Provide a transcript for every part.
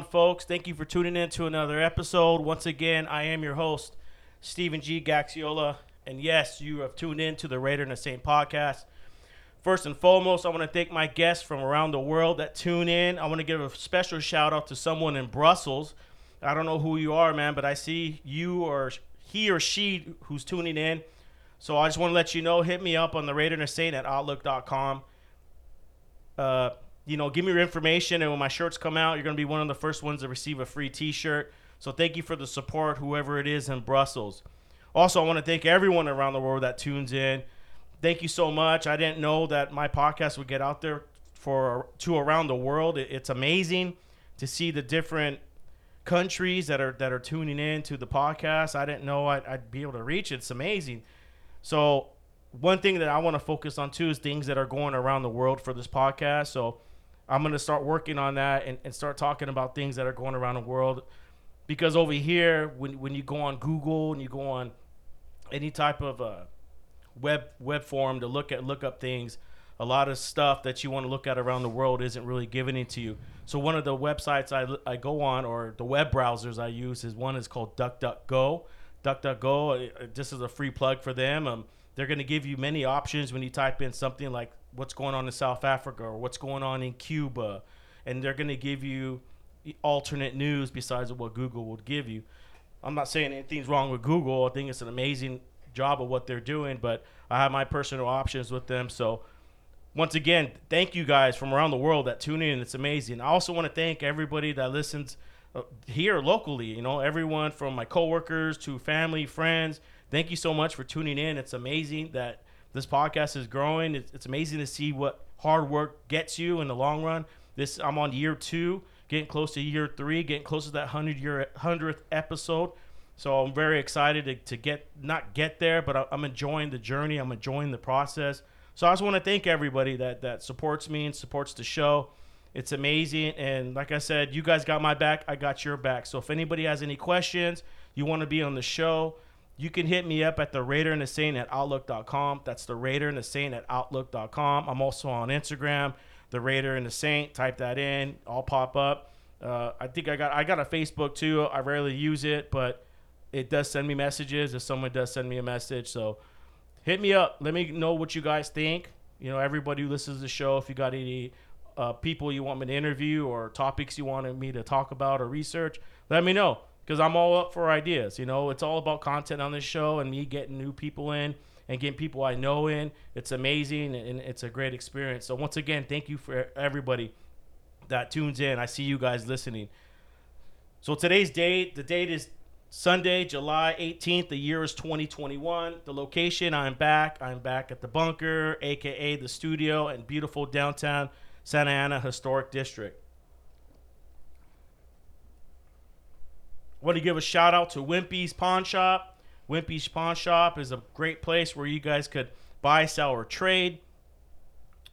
On, folks? Thank you for tuning in to another episode. Once again, I am your host, Steven G. Gaxiola. And yes, you have tuned in to the Raider and the Saint podcast. First and foremost, I want to thank my guests from around the world that tune in. I want to give a special shout out to someone in Brussels. I don't know who you are, man, but I see you or he or she who's tuning in. So I just want to let you know, hit me up on the Raider and the Saint at outlook.com. Uh, you know, give me your information, and when my shirts come out, you're to be one of the first ones to receive a free T-shirt. So thank you for the support, whoever it is in Brussels. Also, I want to thank everyone around the world that tunes in. Thank you so much. I didn't know that my podcast would get out there for to around the world. It's amazing to see the different countries that are that are tuning in to the podcast. I didn't know I'd, I'd be able to reach it. It's amazing. So one thing that I want to focus on too is things that are going around the world for this podcast. So I'm to start working on that and, and start talking about things that are going around the world. Because over here, when, when you go on Google and you go on any type of uh, web web forum to look at look up things, a lot of stuff that you want to look at around the world isn't really given it to you. So one of the websites I, I go on or the web browsers I use is one is called DuckDuckGo. DuckDuckGo, uh, this is a free plug for them. Um, they're going to give you many options when you type in something like what's going on in South Africa or what's going on in Cuba, and they're going to give you alternate news besides what Google would give you. I'm not saying anything's wrong with Google. I think it's an amazing job of what they're doing, but I have my personal options with them. So, once again, thank you guys from around the world that tune in. It's amazing. I also want to thank everybody that listens uh, here locally. You know, everyone from my coworkers to family, friends. Thank you so much for tuning in. It's amazing that this podcast is growing. It's, it's amazing to see what hard work gets you in the long run. This I'm on year two, getting close to year three, getting close to that hundred year hundredth episode. So I'm very excited to, to get not get there, but I, I'm enjoying the journey. I'm enjoying the process. So I just want to thank everybody that that supports me and supports the show. It's amazing, and like I said, you guys got my back. I got your back. So if anybody has any questions, you want to be on the show, you can hit me up at the Raider and the Saint at Outlook.com. That's the Raider and the Saint at Outlook.com. I'm also on Instagram, the Raider and the Saint. Type that in, I'll pop up. Uh, I think I got I got a Facebook too. I rarely use it, but it does send me messages if someone does send me a message. So hit me up. Let me know what you guys think. You know, everybody who listens to the show, if you got any uh, people you want me to interview or topics you wanted me to talk about or research, let me know because I'm all up for ideas. You know, it's all about content on this show and me getting new people in and getting people I know in. It's amazing and it's a great experience. So once again, thank you for everybody that tunes in. I see you guys listening. So today's date, the date is Sunday, July 18th. The year is 2021. The location, I'm back. I'm back at the bunker, aka the studio, in beautiful downtown Santa Ana Historic District. Want to give a shout out to Wimpy's Pawn Shop. Wimpy's Pawn Shop is a great place where you guys could buy, sell, or trade.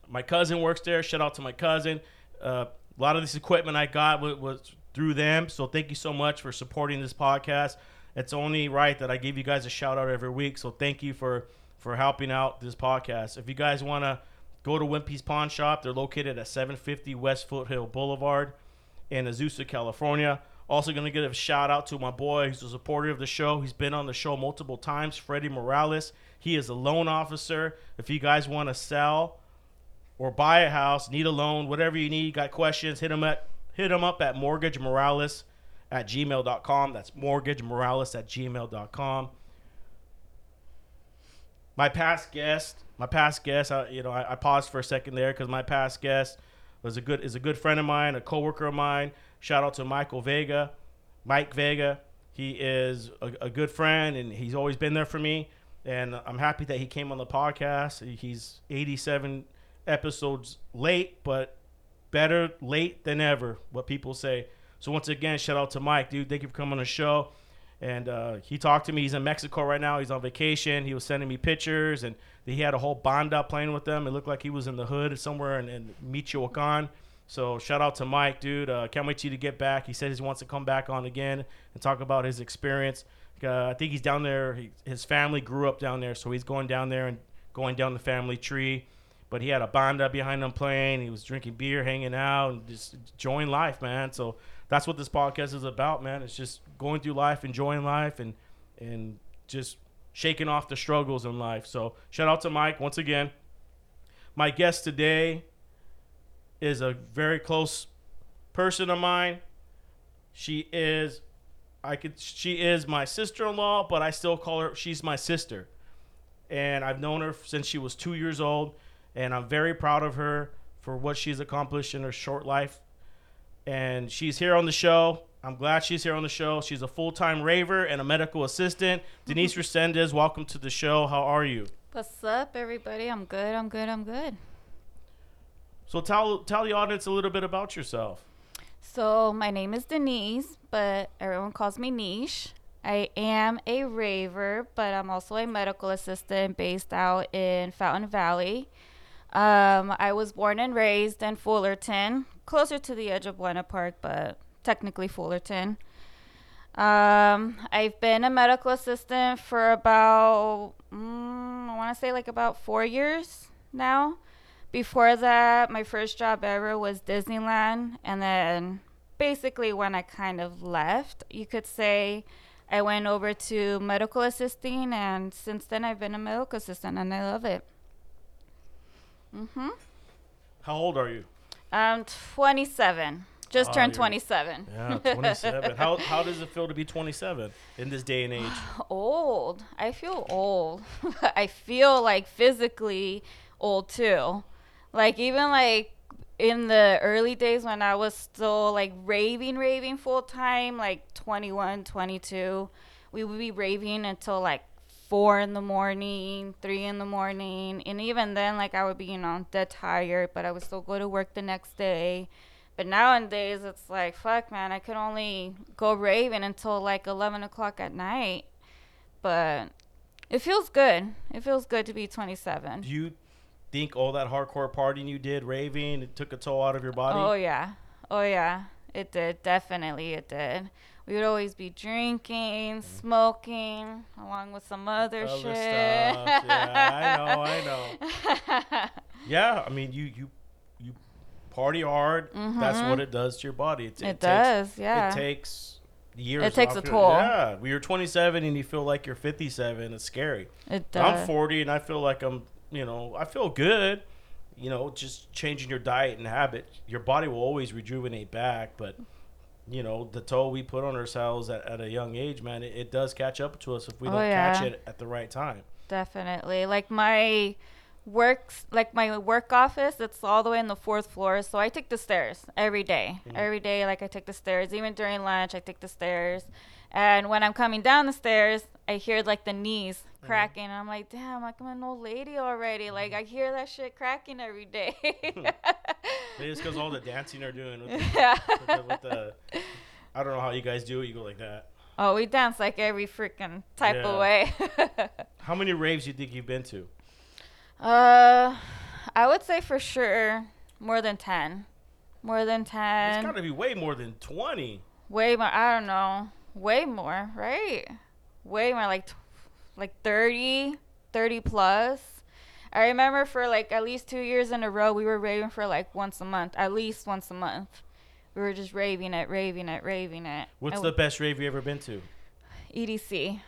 My cousin works there. Shout out to my cousin. Uh, a lot of this equipment I got was, was through them. So thank you so much for supporting this podcast. It's only right that I give you guys a shout out every week. So thank you for for helping out this podcast. If you guys want to go to Wimpy's Pawn Shop, they're located at 750 West Foothill Boulevard in Azusa, California. Also, going to give a shout out to my boy who's a supporter of the show. He's been on the show multiple times, Freddie Morales. He is a loan officer. If you guys want to sell or buy a house, need a loan, whatever you need, got questions, hit him at hit him up at mortgage morales at gmail.com. That's mortgage morales at gmail.com. My past guest, my past guest, I, you know, I, I paused for a second there because my past guest was a good is a good friend of mine, a coworker of mine. Shout out to Michael Vega, Mike Vega. He is a, a good friend and he's always been there for me. And I'm happy that he came on the podcast. He's 87 episodes late, but better late than ever. What people say. So once again, shout out to Mike, dude. Thank you for coming on the show. And uh, he talked to me. He's in Mexico right now. He's on vacation. He was sending me pictures, and he had a whole banda playing with them. It looked like he was in the hood somewhere in, in Michoacan. So shout out to Mike, dude. Uh, can't wait to you to get back. He says he wants to come back on again and talk about his experience. Uh, I think he's down there. He, his family grew up down there, so he's going down there and going down the family tree. But he had a banda behind him playing. He was drinking beer, hanging out, and just enjoying life, man. So that's what this podcast is about, man. It's just going through life, enjoying life, and and just shaking off the struggles in life. So shout out to Mike once again. My guest today is a very close person of mine. She is I could she is my sister-in-law, but I still call her she's my sister. And I've known her since she was 2 years old, and I'm very proud of her for what she's accomplished in her short life. And she's here on the show. I'm glad she's here on the show. She's a full-time raver and a medical assistant. Denise Resendez, welcome to the show. How are you? What's up, everybody? I'm good. I'm good. I'm good. So tell tell the audience a little bit about yourself. So my name is Denise, but everyone calls me Neesh. I am a raver, but I'm also a medical assistant based out in Fountain Valley. Um, I was born and raised in Fullerton, closer to the edge of Buena Park, but technically Fullerton. Um, I've been a medical assistant for about, mm, I want to say like about four years now. Before that, my first job ever was Disneyland. And then basically, when I kind of left, you could say I went over to medical assisting. And since then, I've been a medical assistant and I love it. Mm-hmm. How old are you? I'm 27. Just Oh, turned 27. Yeah, 27. how, how does it feel to be 27 in this day and age? old. I feel old. I feel like physically old too. Like even like in the early days when I was still like raving, raving full time, like 21, 22, we would be raving until like four in the morning, three in the morning. And even then, like I would be, you know, dead tired, but I would still go to work the next day. But nowadays, it's like, fuck, man, I could only go raving until like 11 o'clock at night. But it feels good. It feels good to be 27. Do you think all that hardcore partying you did, raving, it took a toll out of your body? Oh, yeah. Oh, yeah. It did. Definitely, it did. We would always be drinking, smoking, along with some other, Other shit. Yeah, I know, I know. Yeah, I mean, you you you party hard. That's what it does to your body. It, Mm-hmm. It takes- does, yeah. It takes years. It takes off a toll. Yeah, when you're 27 and you feel like you're 57, it's scary. It does. I'm 40 and I feel like I'm, you know, I feel good. You know, just changing your diet and habit, your body will always rejuvenate back. But, you know, the toll we put on ourselves at, at a young age, man, it, it does catch up to us if we Oh, don't catch it at the right time. Definitely. Like my works like my work office, it's all the way in the fourth floor. So I take the stairs every day. Mm-hmm. Every day like I take the stairs. Even during lunch I take the stairs. And when I'm coming down the stairs, I hear like the knees cracking. And I'm like, damn, like I'm an old lady already. Like I hear that shit cracking every day. Maybe it's because all the dancing they're doing with the, yeah. with the, with the, I don't know how you guys do it. You go like that. Oh, we dance like every freaking type Yeah. of way. How many raves do you think you've been to? uh, I would say for sure more than 10. More than 10. It's got to be way more than 20. way more. I don't know. Way more, right? Way more, like, like 30, 30 plus. I remember for like at least two years in a row, we were raving for like once a month, at least once a month. We were just raving it, raving it, raving it. What's And the best rave you ever been to? EDC?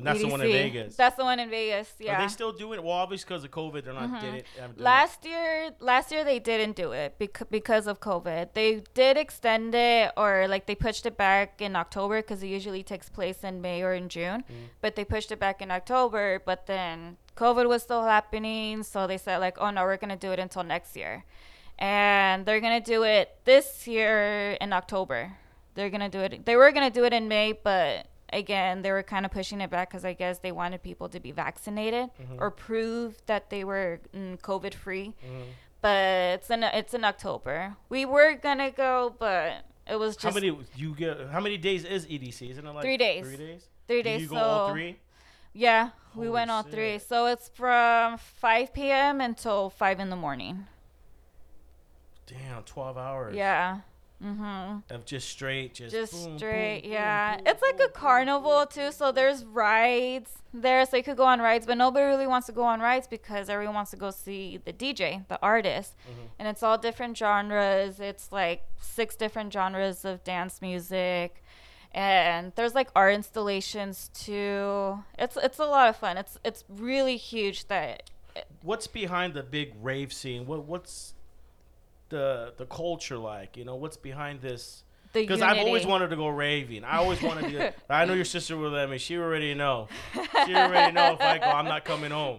And that's the one in Vegas. That's the one in Vegas. Yeah. Are they still doing it? Well, obviously because of COVID, they're not mm-hmm. did it. haven't it. Last year, last year they didn't do it because because of COVID. They did extend it, or like they pushed it back in October because it usually takes place in May or in June. Mm-hmm. But they pushed it back in October. But then COVID was still happening, so they said like, oh no, we're gonna do it until next year, and they're gonna do it this year in October. They're gonna do it. They were gonna do it in May, but again, they were kind of pushing it back because I guess they wanted people to be vaccinated or prove that they were mm, COVID free. But it's in it's in October. We were gonna go, but it was just how many you get? How many days is EDC? Isn't it like Three days. Three days. three Did days. You go all three. yeah, we Holy went all three. So it's from 5 p.m. until 5 in the morning. Damn, twelve hours. Yeah. Mm-hmm. Of just straight, just Just boom, straight, boom, yeah. boom, it's like a carnival too, so there's rides there, so you could go on rides, but nobody really wants to go on rides because everyone wants to go see the DJ, the artist, Mm-hmm. and it's all different genres. It's like six different genres of dance music, and there's like art installations too. It's it's a lot of fun. It's it's really huge. That What's behind the big rave scene? What what's the the culture like? You know, what's behind this? Because I've always wanted to go raving. I always wanted to. I know your sister will let me. She already know. She already know if I go, I'm not coming home.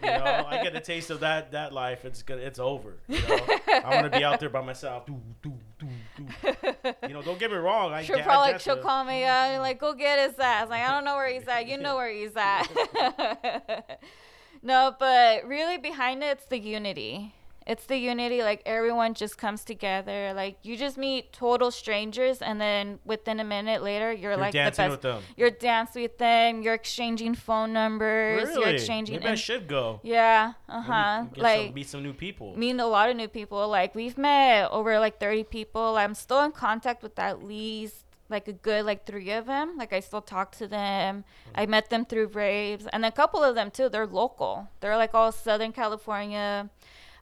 You know, I get a taste of that that life. It's gonna, it's over. You know, I want to be out there by myself. Do, do, do, do. You know, don't get me wrong. I She'll I probably dance she'll call me uh, and like go get his ass. Like I don't know where he's at. You know where he's at. no, but really behind it, it's the unity. It's the unity. Like everyone just comes together. Like you just meet total strangers, and then within a minute later, you're, You're like dancing the with them. You're dancing with them. You're exchanging phone numbers. You're Really? exchanging. Maybe I should go. yeah. Uh Maybe huh. get some- Like meet some new people. meet a lot of new people. Like we've met over like 30 people. I'm still in contact with at least like a good like three of them. Like I still talk to them. I met them through raves, and a couple of them too. They're local. They're like all Southern California.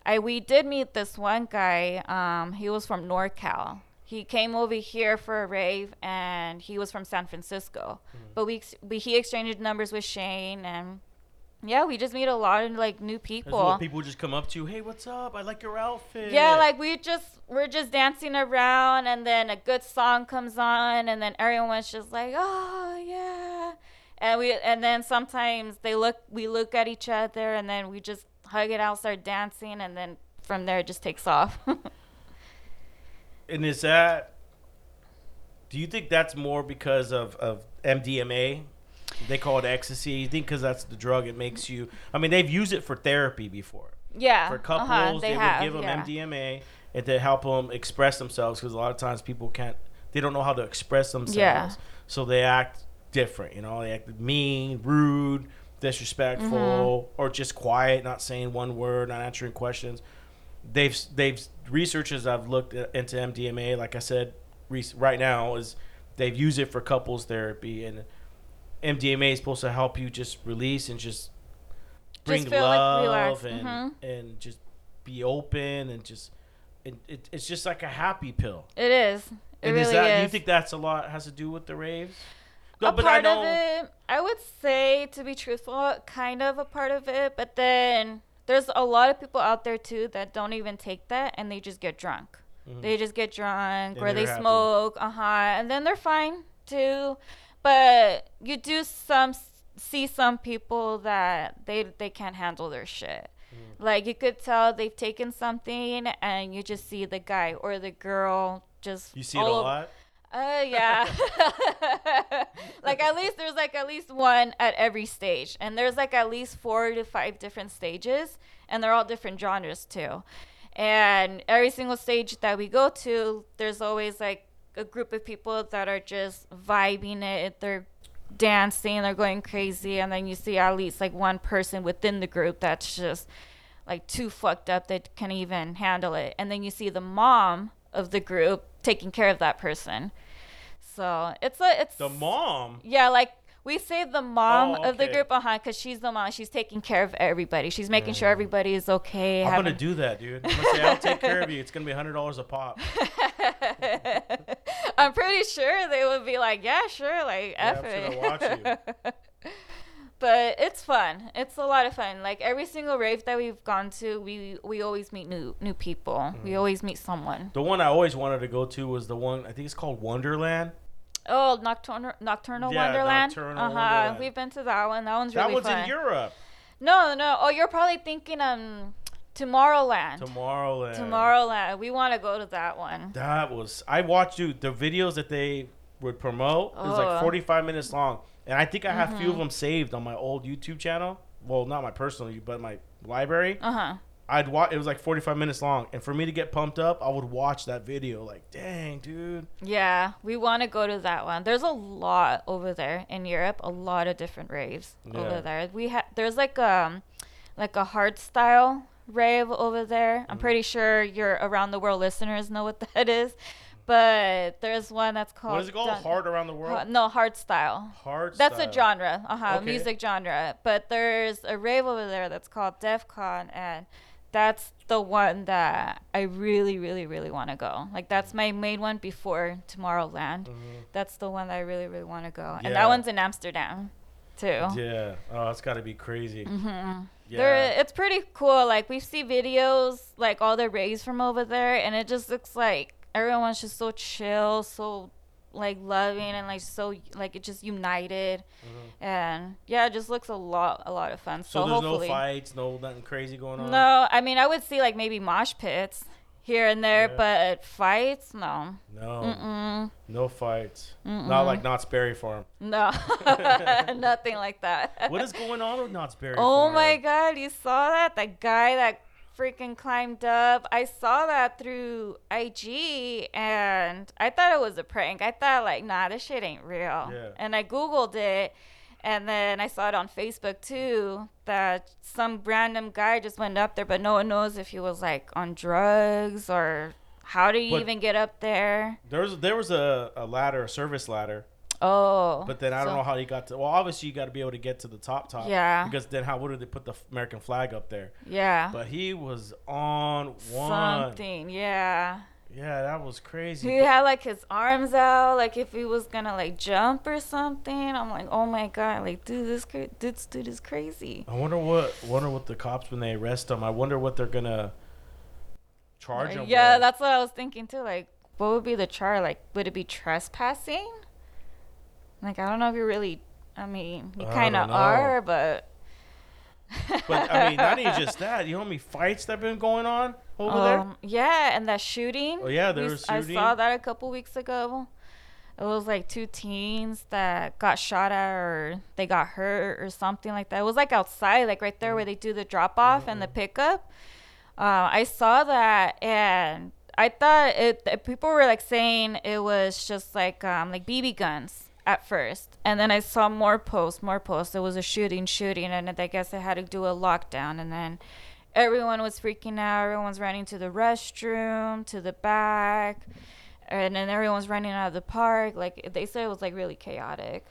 I we did meet this one guy. Um, he was from NorCal. He came over here for a rave, and he was from San Francisco. But we, we he exchanged numbers with Shane, and yeah, we just meet a lot of like new people. people just come up to you. Hey, what's up? I like your outfit. Yeah, like we just we're just dancing around, and then a good song comes on, and then everyone's just like, "Oh yeah," and we and then sometimes they look, we look at each other, and then we just hug it out, start dancing, and then from there it just takes off. And is that? Do you think that's more because of of MDMA? They call it ecstasy. You think because that's the drug, it makes you. I mean, they've used it for therapy before. yeah, For couples, uh-huh, they, have, would give them yeah. MDMA and to help them express themselves because a lot of times people can't. They don't know how to express themselves, so they act different. You know, they act mean, rude, disrespectful, Mm-hmm. or just quiet, not saying one word, not answering questions. They've they've researchers I've looked into MDMA. Like I said, right now is they've used it for couples therapy, and MDMA is supposed to help you just release and just bring like love relax. and Mhm. and just be open and just it, it, it's just like a happy pill. It is. It and really is that is. do you think that's a lot has to do with the raves? No, a but I part of it i would say to be truthful kind of a part of it but then there's a lot of people out there too that don't even take that and they just get drunk they just get drunk And or they happy. smoke uh-huh and then they're fine too but you do some see some people that they they can't handle their shit Mm-hmm. like you could tell they've taken something and you just see the guy or the girl just you see it a lot. Uh yeah. like at least there's like at least one at every stage. And there's like at least four to five different stages and they're all different genres too. And every single stage that we go to, there's always like a group of people that are just vibing it. They're dancing, they're going crazy, and then you see at least like one person within the group that's just like too fucked up that can even handle it. And then you see the mom of the group taking care of that person. So it's a it's The mom. yeah, like We say the mom Oh, of the group, uh huh, because she's the mom. She's taking care of everybody. She's making sure everybody is okay. I'm gonna do that, dude. I'm gonna say I'll take care of you. It's gonna be hundred dollars a pop. I'm pretty sure they would be like, yeah, sure, like Yeah, F I'm it. just gonna watch but it's fun. It's a lot of fun. Like every single rave that we've gone to, we we always meet new new people. Mm-hmm. We always meet someone. The one I always wanted to go to was the one I think it's called Wonderland. Oh, Nocturnal Nocturnal Yeah, Wonderland. Nocturnal uh huh. Wonderland. We've been to that one. That one's That really fun. That one's in Europe. No, no. Oh, you're probably thinking um Tomorrowland. Tomorrowland. Tomorrowland. We want to go to that one. That was I watched you the videos that they would promote. It was like Oh. 45 minutes long, and I think I have a Mm-hmm. few of them saved on my old YouTube channel. Well, not my personal, but my library. Uh huh. I'd watch. It was like 45 minutes long, and for me to get pumped up, I would watch that video. Like, dang, dude. Yeah, we want to go to that one. There's a lot over there in Europe. A lot of different raves Yeah. over there. We have there's like um like a hard style rave over there. Mm-hmm. I'm pretty sure your around the world listeners know what that is. But there's one that's called What is it called? Dun- Hard around the world. no, hard style. Hard. Style? That's style. a genre, uh huh, Okay. music genre. But there's a rave over there that's called Defqon, and that's the one that I really, really, really want to go. Like that's my main one before Tomorrowland. That's the one that I really, really want to go, and Mm-hmm. That one's in Amsterdam, too. Yeah. Oh, that's got to be crazy. Mm-hmm. Yeah. There, it's pretty cool. Like we see videos, like all the raves from over there, and it just looks like everyone's just so chill, so like loving, and like so like it just united, and yeah, it just looks a lot, a lot of fun. Mm-hmm. so So, there's hopefully, no fights, no nothing crazy going on. no, I mean I would see like maybe mosh pits here and there, Yeah. but fights, no, No. Mm-mm. No fights. Not like Knott's Berry Farm. no, nothing like that. What is going on with Knott's Berry Oh Farm? my god, you saw that? That guy that freaking climbed up. I saw that through IG and I thought it was a prank. I thought like, nah, this shit ain't real. Yeah. And I googled it and then I saw it on Facebook too that some random guy just went up there but no one knows if he was like on drugs or how do you But- even get up there? There was there was a, a ladder, a service ladder, Oh. but then I don't so- know how he got to. Well, obviously you got to be able to get to the top top. Yeah. Because then how would they put the American flag up there? Yeah. But he was on one. Something. Yeah. Yeah, that was crazy. He had like his arms out, like if he was gonna like jump or something. I'm like, oh my god, like dude, this cra- this dude is crazy. I wonder what wonder what the cops when they arrest him. I wonder what they're gonna charge him. yeah, with. that's what I was thinking too. Like, what would be the charge? Like, would it be trespassing? Like, I don't know if you really. I mean, you kind of are, but. But I mean, not even just that. You know how many fights that have been going on over there? Um, yeah, and that shooting. Oh, yeah, there we was s- I shooting. saw that a couple weeks ago. It was like two teens that got shot at or they got hurt or something like that. It was like outside, like right there where they do the drop off and the pickup. Uh, I saw that and I thought it. People were like saying it was just like um, like BB guns at first, and then I saw more posts, more posts. It was a shooting, shooting, and I guess they had to do a lockdown, and then everyone was freaking out. Everyone's running to the restroom, to the back, and then everyone's running out of the park. Like they said, it was like really chaotic.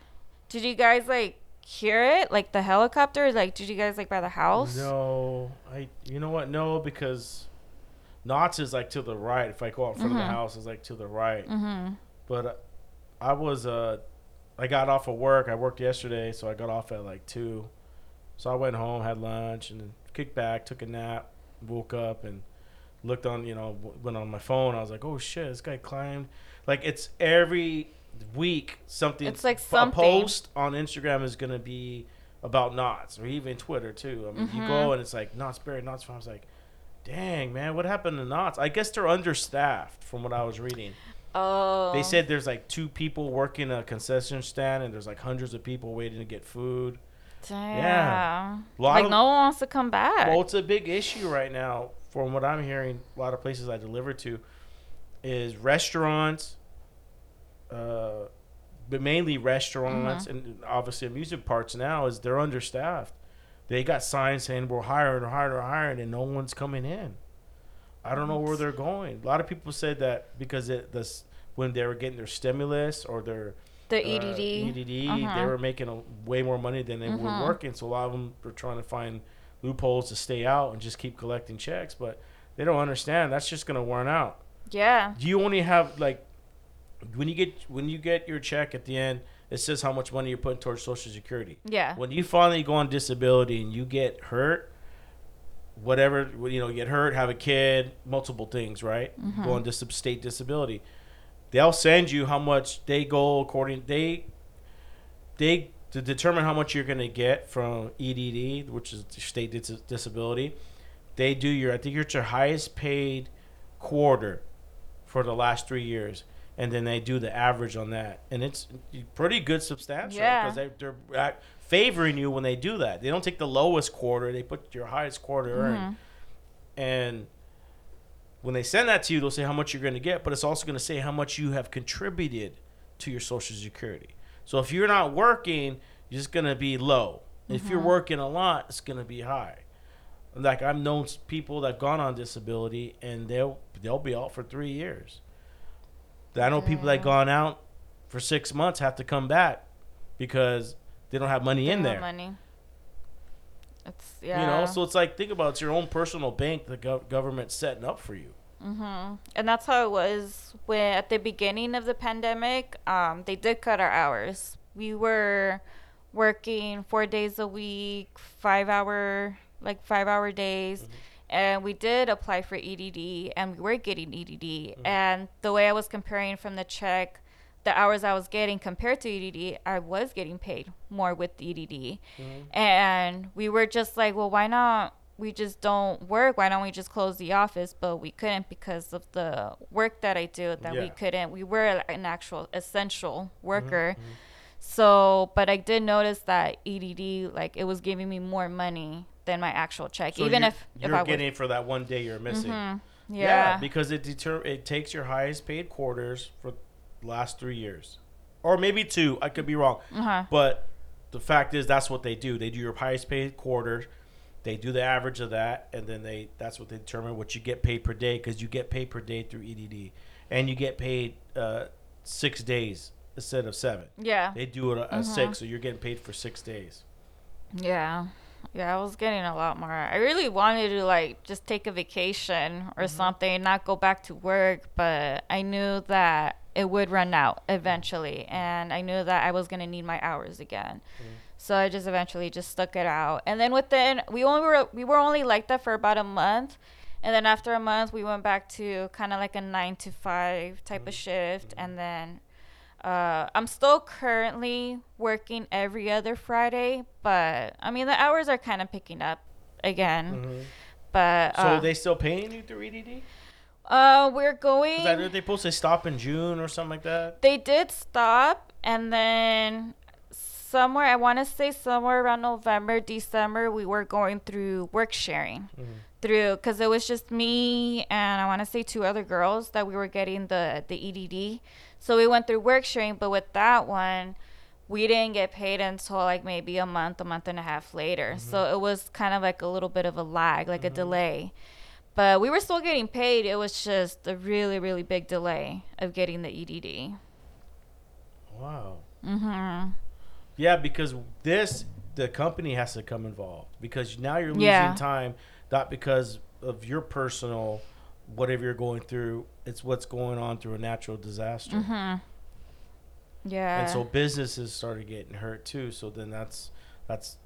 Did you guys like hear it? Like the helicopter? Like did you guys like by the house? No, I. You know what? No, because Knott's is like to the right. If I go out in front of the house, it's like to the right. Mm-hmm. But uh, I was uh, I got off of work. I worked yesterday, so I got off at like two. So I went home, had lunch, and then kicked back, took a nap, woke up, and looked on. You know, went on my phone. I was like, oh shit, this guy climbed. Like it's every week something. It's like something. a post on Instagram is gonna be about Knott's, or even Twitter too. I mean, you Mm-hmm. go and it's like Knott's Berry, knots found. I was like. Dang man, what happened to Knott's? I guess they're understaffed, from what I was reading. Oh. They said there's like two people working a concession stand, and there's like hundreds of people waiting to get food. Damn. Lot Like of- no one wants to come back. Well, it's a big issue right now, from what I'm hearing. A lot of places I deliver to is restaurants, uh, but mainly restaurants, and obviously amusement parks. Now is they're understaffed. They got signs saying we're hiring, hiring, hiring, and no one's coming in. I don't know where they're going. A lot of people said that because it this when they were getting their stimulus or their The uh, EDD. EDD, they Uh-huh. were making a, way more money than they were Mhm. working. So a lot of them were trying to find loopholes to stay out and just keep collecting checks. But they don't understand that's just gonna wear out. Yeah. Do you only have like when you get when you get your check at the end? It says how much money you're putting towards Social Security. Yeah. When you finally go on disability and you get hurt, whatever you know, get hurt, have a kid, multiple things, right? Mm-hmm. Go on dis- state disability. They'll send you how much they go according they they to determine how much you're gonna get from EDD, which is state dis- disability. They do your I think it's your highest paid quarter for the last three years, and then they do the average on that, and it's pretty good substantial Yeah. because they, they're favoring you when they do that. They don't take the lowest quarter; they put your highest quarter Mm-hmm. earned, and when they send that to you, they'll say how much you're going to get, but it's also going to say how much you have contributed to your Social Security. So if you're not working, you're just going to be low. If you're working a lot, it's going to be high. Like I've known people that gone on disability and they'll they'll be out for three years. I know people that gone out for six months have to come back because they don't have money in They there. Money. It's yeah. You know, so it's like think about it, it's your own personal bank the gov- government's setting up for you. hmm And that's how it was when at the beginning of the pandemic. Um, they did cut our hours. We were working four days a week, five hour like five hour days, and we did apply for EDD, and we were getting EDD. And the way I was comparing from the check, the hours I was getting compared to EDD, I was getting paid more with EDD. Mm-hmm. And we were just like, well, why not? We just don't work. Why don't we just close the office? But we couldn't because of the work that I do. That we couldn't. We were an actual essential mm-hmm. worker. Mm-hmm. So, but I did notice that EDD, like, it was giving me more money than my actual check, So even if if you're I getting it for that one day you're missing. was. Yeah, Yeah. because it deter it takes your highest paid quarters for last three years, or maybe two. I could be wrong, uh-huh. but the fact is that's what they do. They do your highest paid quarter, They do the average of that, and then they that's what they determine what you get paid per day because you get paid per day through EDD, and you get paid uh, six days instead of seven. Yeah. They do it at Uh-huh. six, so you're getting paid for six days. Yeah. Yeah, I was getting a lot more. I really wanted to like just take a vacation or something, not go back to work, but I knew that it would run out eventually and I knew that I was going to need my hours again. So I just eventually just stuck it out. And then within we only were we were only like that for about a month. And then after a month we went back to kind of like a 9 to 5 type of shift and then uh, I'm still currently working every other Friday, but I mean the hours are kind of picking up again. But So uh, they still paying you through EDD? Uh, we're going. I they supposed to stop in June or something like that. They did stop, and then somewhere I want to say somewhere around November, December, we were going through work sharing. Mm-hmm. Through because it was just me and I want to say two other girls that we were getting the the EDD, so we went through work sharing. But with that one, we didn't get paid until like maybe a month, a month and a half later. Mm-hmm. So it was kind of like a little bit of a lag, like a mm-hmm. delay. But we were still getting paid. It was just a really, really big delay of getting the EDD. Wow. Mm-hmm. Yeah, because this the company has to come involved because now you're losing Yeah. time, not because of your personal whatever you're going through. It's what's going on through a natural disaster, Mm-hmm. Yeah. and so businesses started getting hurt too. So then that's that's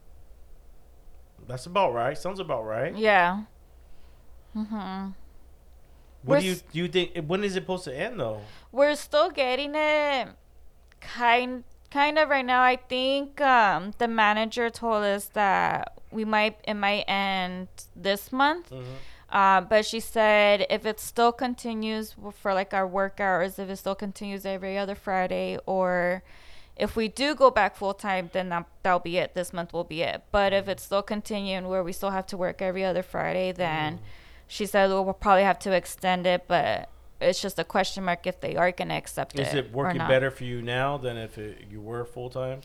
that's about right. Sounds about right. yeah. Mm-hmm. What We're do you do? You think when is it supposed to end though? We're still getting it kind kind of right now. I think um, the manager told us that we might it might end this month. Mhm. Uh, but she said if it still continues for like our work hours, if it still continues every other Friday, or if we do go back full time, then that, that'll be it. This month will be it. But if it's still continuing where we still have to work every other Friday, then she said we'll probably have to extend it. But it's just a question mark if they are going to accept it. Is it. it or working better for you now than if it, you were full time?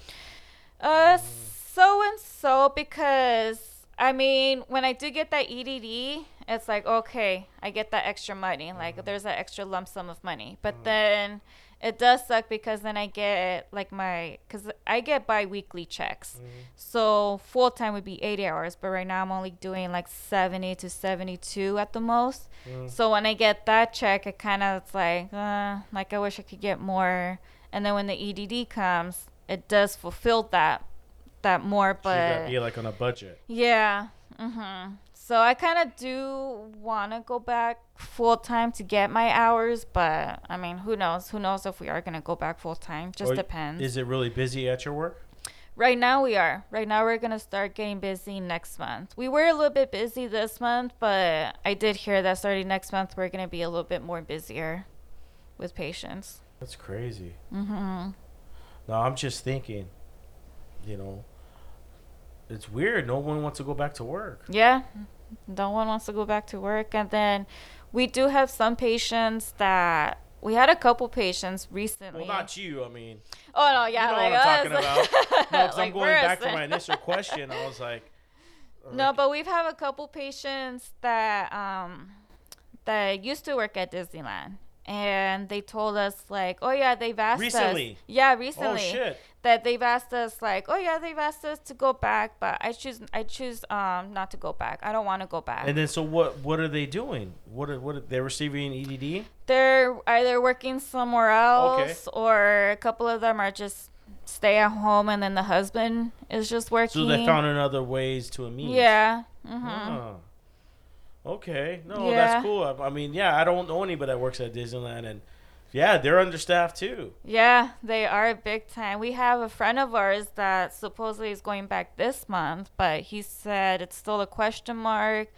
Uh, so and so because I mean, when I do get that EDD, it's like okay, I get that extra money. Like there's that extra lump sum of money. But then It does suck because then I get like my because I get bi-weekly checks. So full time would be 80 hours, but right now I'm only doing like 70 to 72 at the most. So when I get that check, it kind of it's like, uh, like I wish I could get more. And then when the EDD comes, it does fulfill that that more, So you gotta but be like on a budget. yeah. Mhm. So I kind of do want to go back full time to get my hours, but I mean, who knows? Who knows if we are going to go back full time? Just Or depends. Is it really busy at your work? Right now we are. Right now we're going to start getting busy next month. We were a little bit busy this month, but I did hear that starting next month we're going to be a little bit more busier with patients. That's crazy. Mhm. No, I'm just thinking, you know, it's weird. No one wants to go back to work. Yeah. No one wants to go back to work. And then we do have some patients that we had a couple patients recently. Well, not you. I mean, oh no, yeah, you know like what I'm us. talking about. No, 'cause I'm going back to my initial question. I was like, No, but we've had a couple patients that um that used to work at Disneyland. And they told us like, oh yeah, they've asked Recently? us. Yeah, oh recently. shit. That they've asked us like, oh yeah, they've asked us to go back, but I choose I choose um not to go back. I don't want to go back. And then, so what? What are they doing? What? Are, what? Are, they're receiving EDD. they're either working somewhere else okay. or a couple of them are just stay at home and then the husband is just working. So they found another ways to a means. Yeah. hmm Ah. Okay. No, Yeah. that's cool. I, I mean, yeah, I don't know anybody that works at Disneyland, and yeah, they're understaffed too. Yeah, they are big time. We have a friend of ours that supposedly is going back this month, but he said it's still a question mark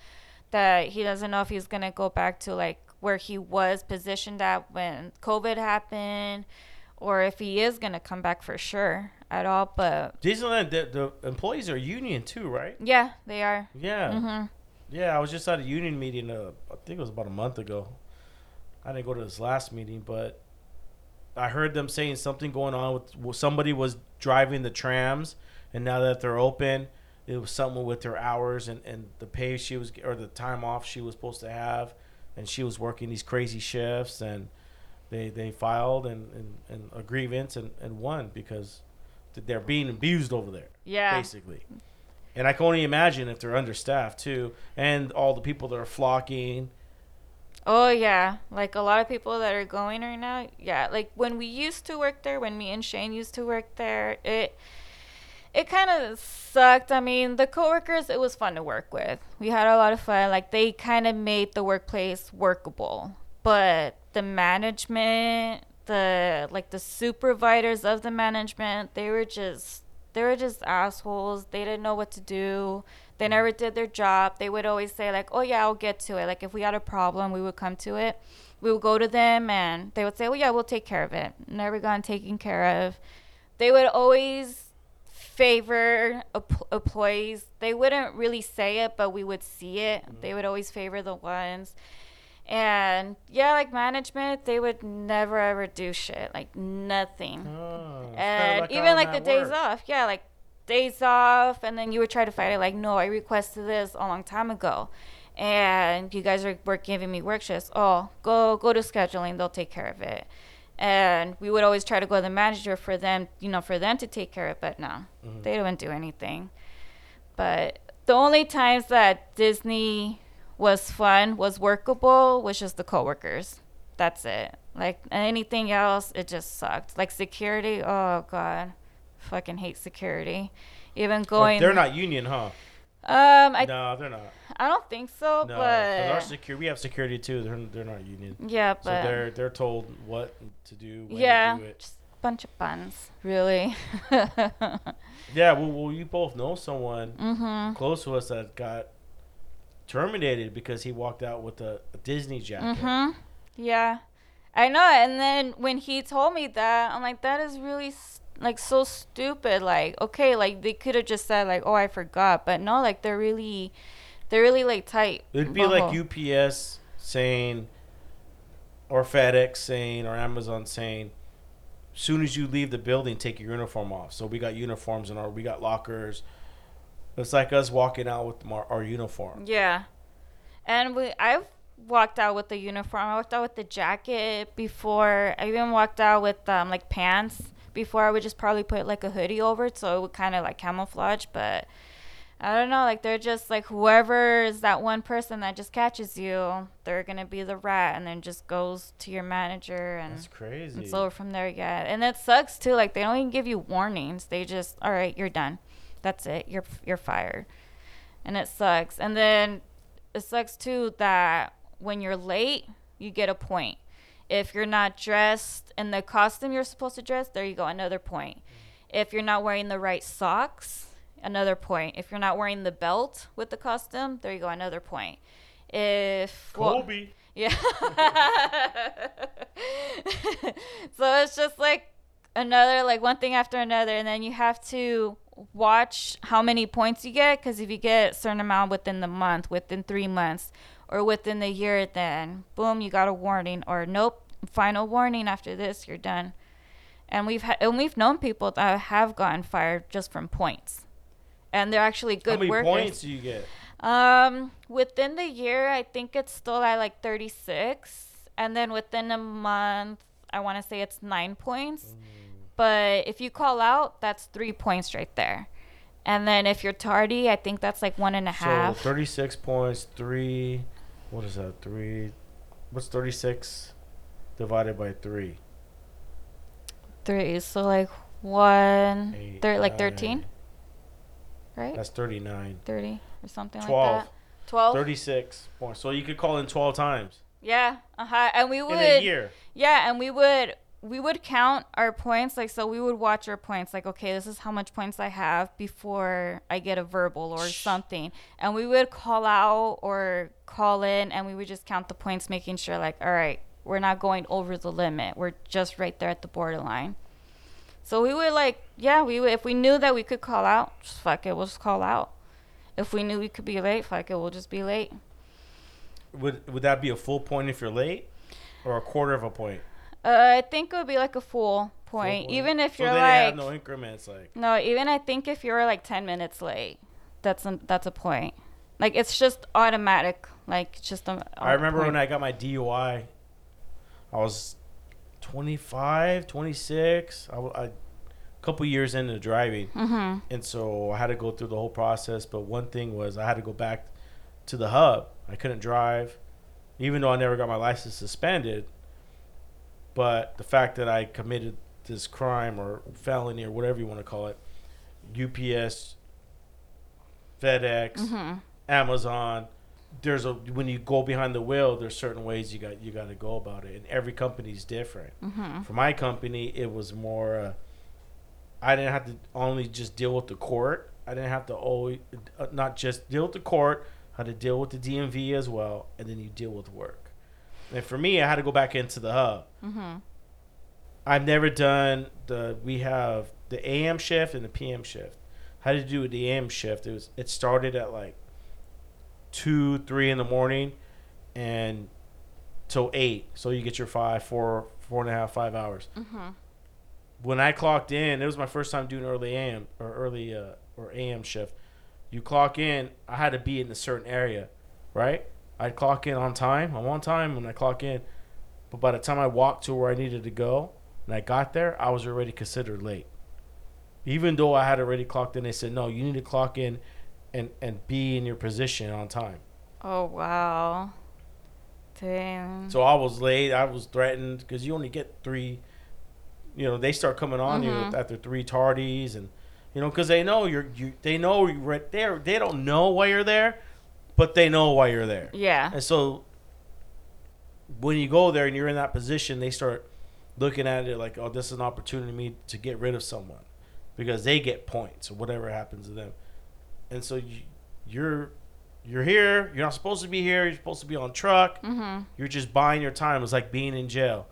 that he doesn't know if he's going to go back to like where he was positioned at when COVID happened or if he is going to come back for sure at all, but Disneyland, the, the employees are union too, right? yeah, they are. Yeah. Mhm. Yeah, I was just at a union meeting. Uh, I think it was about a month ago. I didn't go to this last meeting, but I heard them saying something going on with well, somebody was driving the trams, and now that they're open, it was something with their hours and, and the pay she was or the time off she was supposed to have, and she was working these crazy shifts, and they they filed and, and, and a grievance and, and won because they're being abused over there Yeah. basically. And I can only imagine if they're understaffed too, and all the people that are flocking. Oh yeah, like a lot of people that are going right now. Yeah, like when we used to work there, when me and Shane used to work there, it it kind of sucked. I mean, the coworkers, it was fun to work with. We had a lot of fun. Like they kind of made the workplace workable, but the management, the like the supervisors of the management, they were just they were just assholes. They didn't know what to do. They never did their job. They would always say like, "Oh yeah, I'll get to it." Like if we had a problem, we would come to it. We would go to them and they would say, "Oh yeah, we'll take care of it." Never gotten taken care of. They would always favor employees. They wouldn't really say it, but we would see it. Mm-hmm. They would always favor the ones. And yeah, like management, they would never ever do shit. Like nothing Oh, and like even like the days work. off yeah like days off and then you would try to fight it like no i requested this a long time ago and you guys are were giving me work shifts oh go go to scheduling they'll take care of it and we would always try to go to the manager for them you know for them to take care of it but no Mm-hmm. they don't do anything but the only times that disney was fun was workable was just the coworkers that's it like anything else it just sucked like security oh god fucking hate security even But going they're not union, huh? um i no, they're not. i don't think so but our security, we have security too. They're they're not union, yeah but so they're they're told what to do. When yeah to do it. just a bunch of buns really Yeah, well, well, you both know someone mhm close to us that got terminated because he walked out with a, a Disney jacket. Mhm. Yeah, I know. And then when he told me that, I'm like, that is really like so stupid. Like, okay, like they could have just said like, oh, I forgot, but no, like they're really, they're really like tight. It'd be like. UPS saying, or FedEx saying, or Amazon saying, soon as you leave the building, take your uniform off. So we got uniforms in our, we got lockers. It's like us walking out with our, our uniform. Yeah, and we I've walked out with the uniform. I walked out with the jacket before. I even walked out with um, like pants before. I would just probably put like a hoodie over it so it would kind of like camouflage. But I don't know. Like they're just like whoever is that one person that just catches you, they're gonna be the rat, and then just goes to your manager and. That's crazy. It's over from there, yeah. And it sucks too. Like they don't even give you warnings. They just, all right, you're done. That's it. You're you're fired. And it sucks. And then it sucks too that when you're late, you get a point. If you're not dressed in the costume you're supposed to dress, there you go, another point. If you're not wearing the right socks, another point. If you're not wearing the belt with the costume, there you go, another point. If well- yeah. so it's just like another like one thing after another and then you have to watch how many points you get because if you get a certain amount within the month within three months or within the year then boom you got a warning or nope final warning after this you're done and we've ha- and we've known people that have gotten fired just from points and they're actually good How many workers points do you get? um, within the year, I think it's still at like 36, and then within a month, I want to say it's nine points. Mm. But if you call out, that's three points right there. And then if you're tardy, I think that's like one and a half. So 36 points, three. What is that? Three. What's 36 divided by three? Three, so like one, Eight, thir- like 13, right? That's 39. 30 or something 12. like that. 12. 36 points. So you could call in 12 times Yeah, uh huh. And we would. in a year. Yeah, and we would we would count our points like so we would watch our points like okay, this is how much points I have before I get a verbal or something. And we would call out or call in and we would just count the points making sure like all right, we're not going over the limit. We're just right there at the borderline. So we would like yeah, we would if we knew that we could call out, just fuck it, we'll just call out. If we knew we could be late, fuck it, we'll just be late. Would would that be a full point if you're late, or a quarter of a point? Uh, I think it would be like a full Full point, point. even if so you're like have no increments. Like no, even I think if you're like ten minutes late, that's a, that's a point. Like it's just automatic. Like just a. I remember when I got my DUI, I was 25, 26. I, w- I- a couple years into driving, Mm-hmm. and so I had to go through the whole process. But one thing was I had to go back to the hub. I couldn't drive, even though I never got my license suspended. But the fact that I committed this crime or felony or whatever you want to call it, UPS, FedEx, Mm-hmm. Amazon. There's a when you go behind the wheel, there's certain ways you got you got to go about it, and every company's different. Mm-hmm. For my company, it was more. Uh, I didn't have to only just deal with the court. I didn't have to always uh, not just deal with the court. I had to deal with the DMV as well, and then you deal with work. And for me, I had to go back into the hub. Mm-hmm. I've never done the. We have the AM shift and the PM shift. How to do with the AM shift? It was. It started at like two, three in the morning, and till eight. So you get your five, four, four and a half, five hours. Mm-hmm. When I clocked in, it was my first time doing early AM or early uh, or AM shift. You clock in. I had to be in a certain area, right? I'd clock in on time. I'm on time when I clock in. But by the time I walked to where I needed to go and I got there, I was already considered late. Even though I had already clocked in, they said, no, you need to clock in and, and be in your position on time. Oh wow. Damn. So I was late. I was threatened because you only get three. You know, they start coming on you Mhm. after three tardies, and you know, because they know you're you. They know you're right there. They don't know why you're there, but they know why you're there. yeah. And so when you go there and you're in that position, they start looking at it like, oh, this is an opportunity for me to get rid of someone because they get points or whatever happens to them. And so you, you're you're here. You're not supposed to be here. You're supposed to be on truck. Mm-hmm. You're just buying your time. It's like being in jail,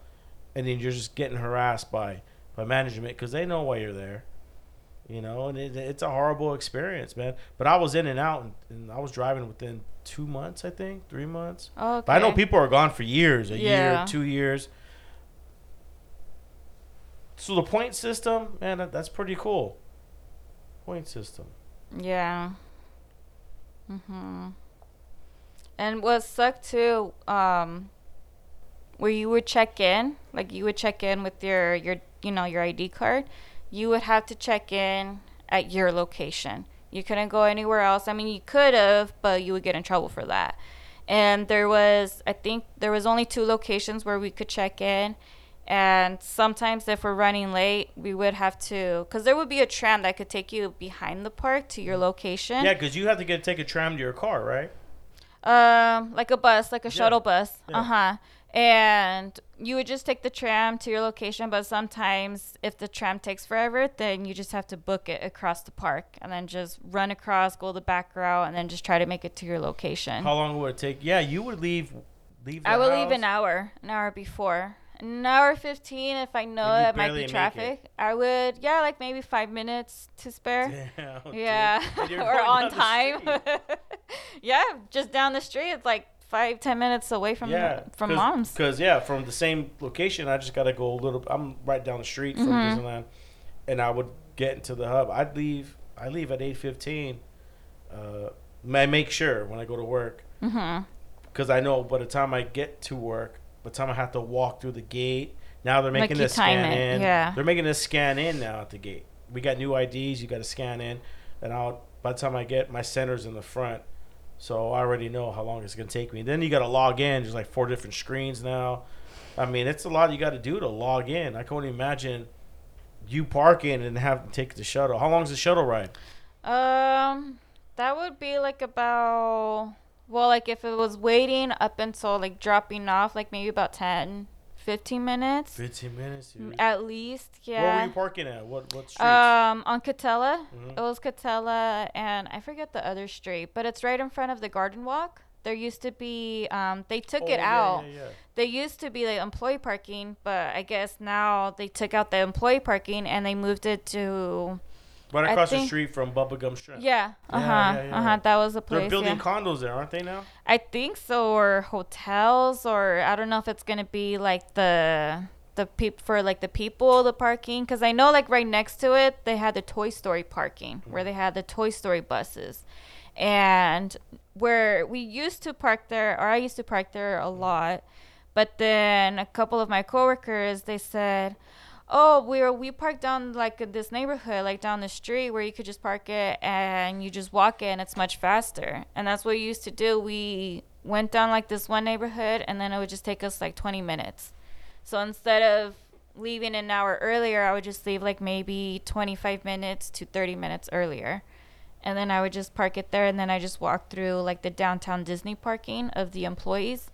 and then you're just getting harassed by by management because they know why you're there. You know, and it, it's a horrible experience, man. But I was in and out, and, and I was driving within two months, I think, three months. Okay. But I know people are gone for years, a Yeah. year, two years. So the point system, man, that, that's pretty cool. Point system. Yeah. Mhm. And what sucked too, um, where you would check in, like you would check in with your your you know your ID card, you would have to check in at your location. You couldn't go anywhere else. I mean, you could have, but you would get in trouble for that. And there was, I think, there was only two locations where we could check in. And sometimes, if we're running late, we would have to, because there would be a tram that could take you behind the park to your location. Yeah, because you have to get take a tram to your car, right? Um, like a bus, like a Yeah. shuttle bus. Yeah. Uh huh. And you would just take the tram to your location, but sometimes if the tram takes forever, then you just have to book it across the park and then just run across, go the back route, and then just try to make it to your location. How long would it take? Yeah, you would leave. Leave. I would leave an hour, an hour before. An hour 15 if I know it might be traffic. I would, yeah, like maybe five minutes to spare. Damn. Yeah, or on time. yeah, just down the street. It's like five, ten minutes away from yeah, from mom's. Because yeah, from the same location, I just gotta go a little. I'm right down the street from Mhm. Disneyland, and I would get into the hub. I'd leave. I leave at eight fifteen. Uh, I make sure when I go to work Mm-hmm. because I know by the time I get to work, by the time I have to walk through the gate, now they're making you this scan it, in. yeah. They're making this scan in now at the gate. We got new IDs. You got to scan in, and I'll. By the time I get my center's in the front, so I already know how long it's gonna take me. Then you got to log in. There's like four different screens now. I mean, it's a lot you got to do to log in. I can't imagine you parking and have to take the shuttle. How long is the shuttle ride? Um, that would be like about well, like if it was waiting up until like dropping off, like maybe about 10, 15 minutes Fifteen minutes. Dude. at least. Yeah. Where were you parking at? What what streets? Um, on Katella. Mhm. It was Katella, and I forget the other street, but it's right in front of the Garden Walk. There used to be, um, they took Oh, it yeah, out. yeah, yeah. They used to be like employee parking, but I guess now they took out the employee parking and they moved it to Right across the street from Bubba Gump Shrimp. yeah, uh huh, yeah, yeah. uh huh. That was the They're building condos there, aren't they now? I think so, or hotels, or I don't know if it's gonna be like the the peop for like the people the parking, because I know like right next to it they had the Toy Story parking where they had the Toy Story buses, and where we used to park there, or I used to park there a lot, but then a couple of my coworkers they said. Oh, we were we parked down like this neighborhood, like down the street where you could just park it and you just walk in. It's much faster, and that's what we used to do. We went down like this one neighborhood, and then it would just take us like 20 minutes. So instead of leaving an hour earlier, I would just leave like maybe 25 minutes to 30 minutes earlier, and then I would just park it there, and then I just walk through like the downtown Disney parking of the employees,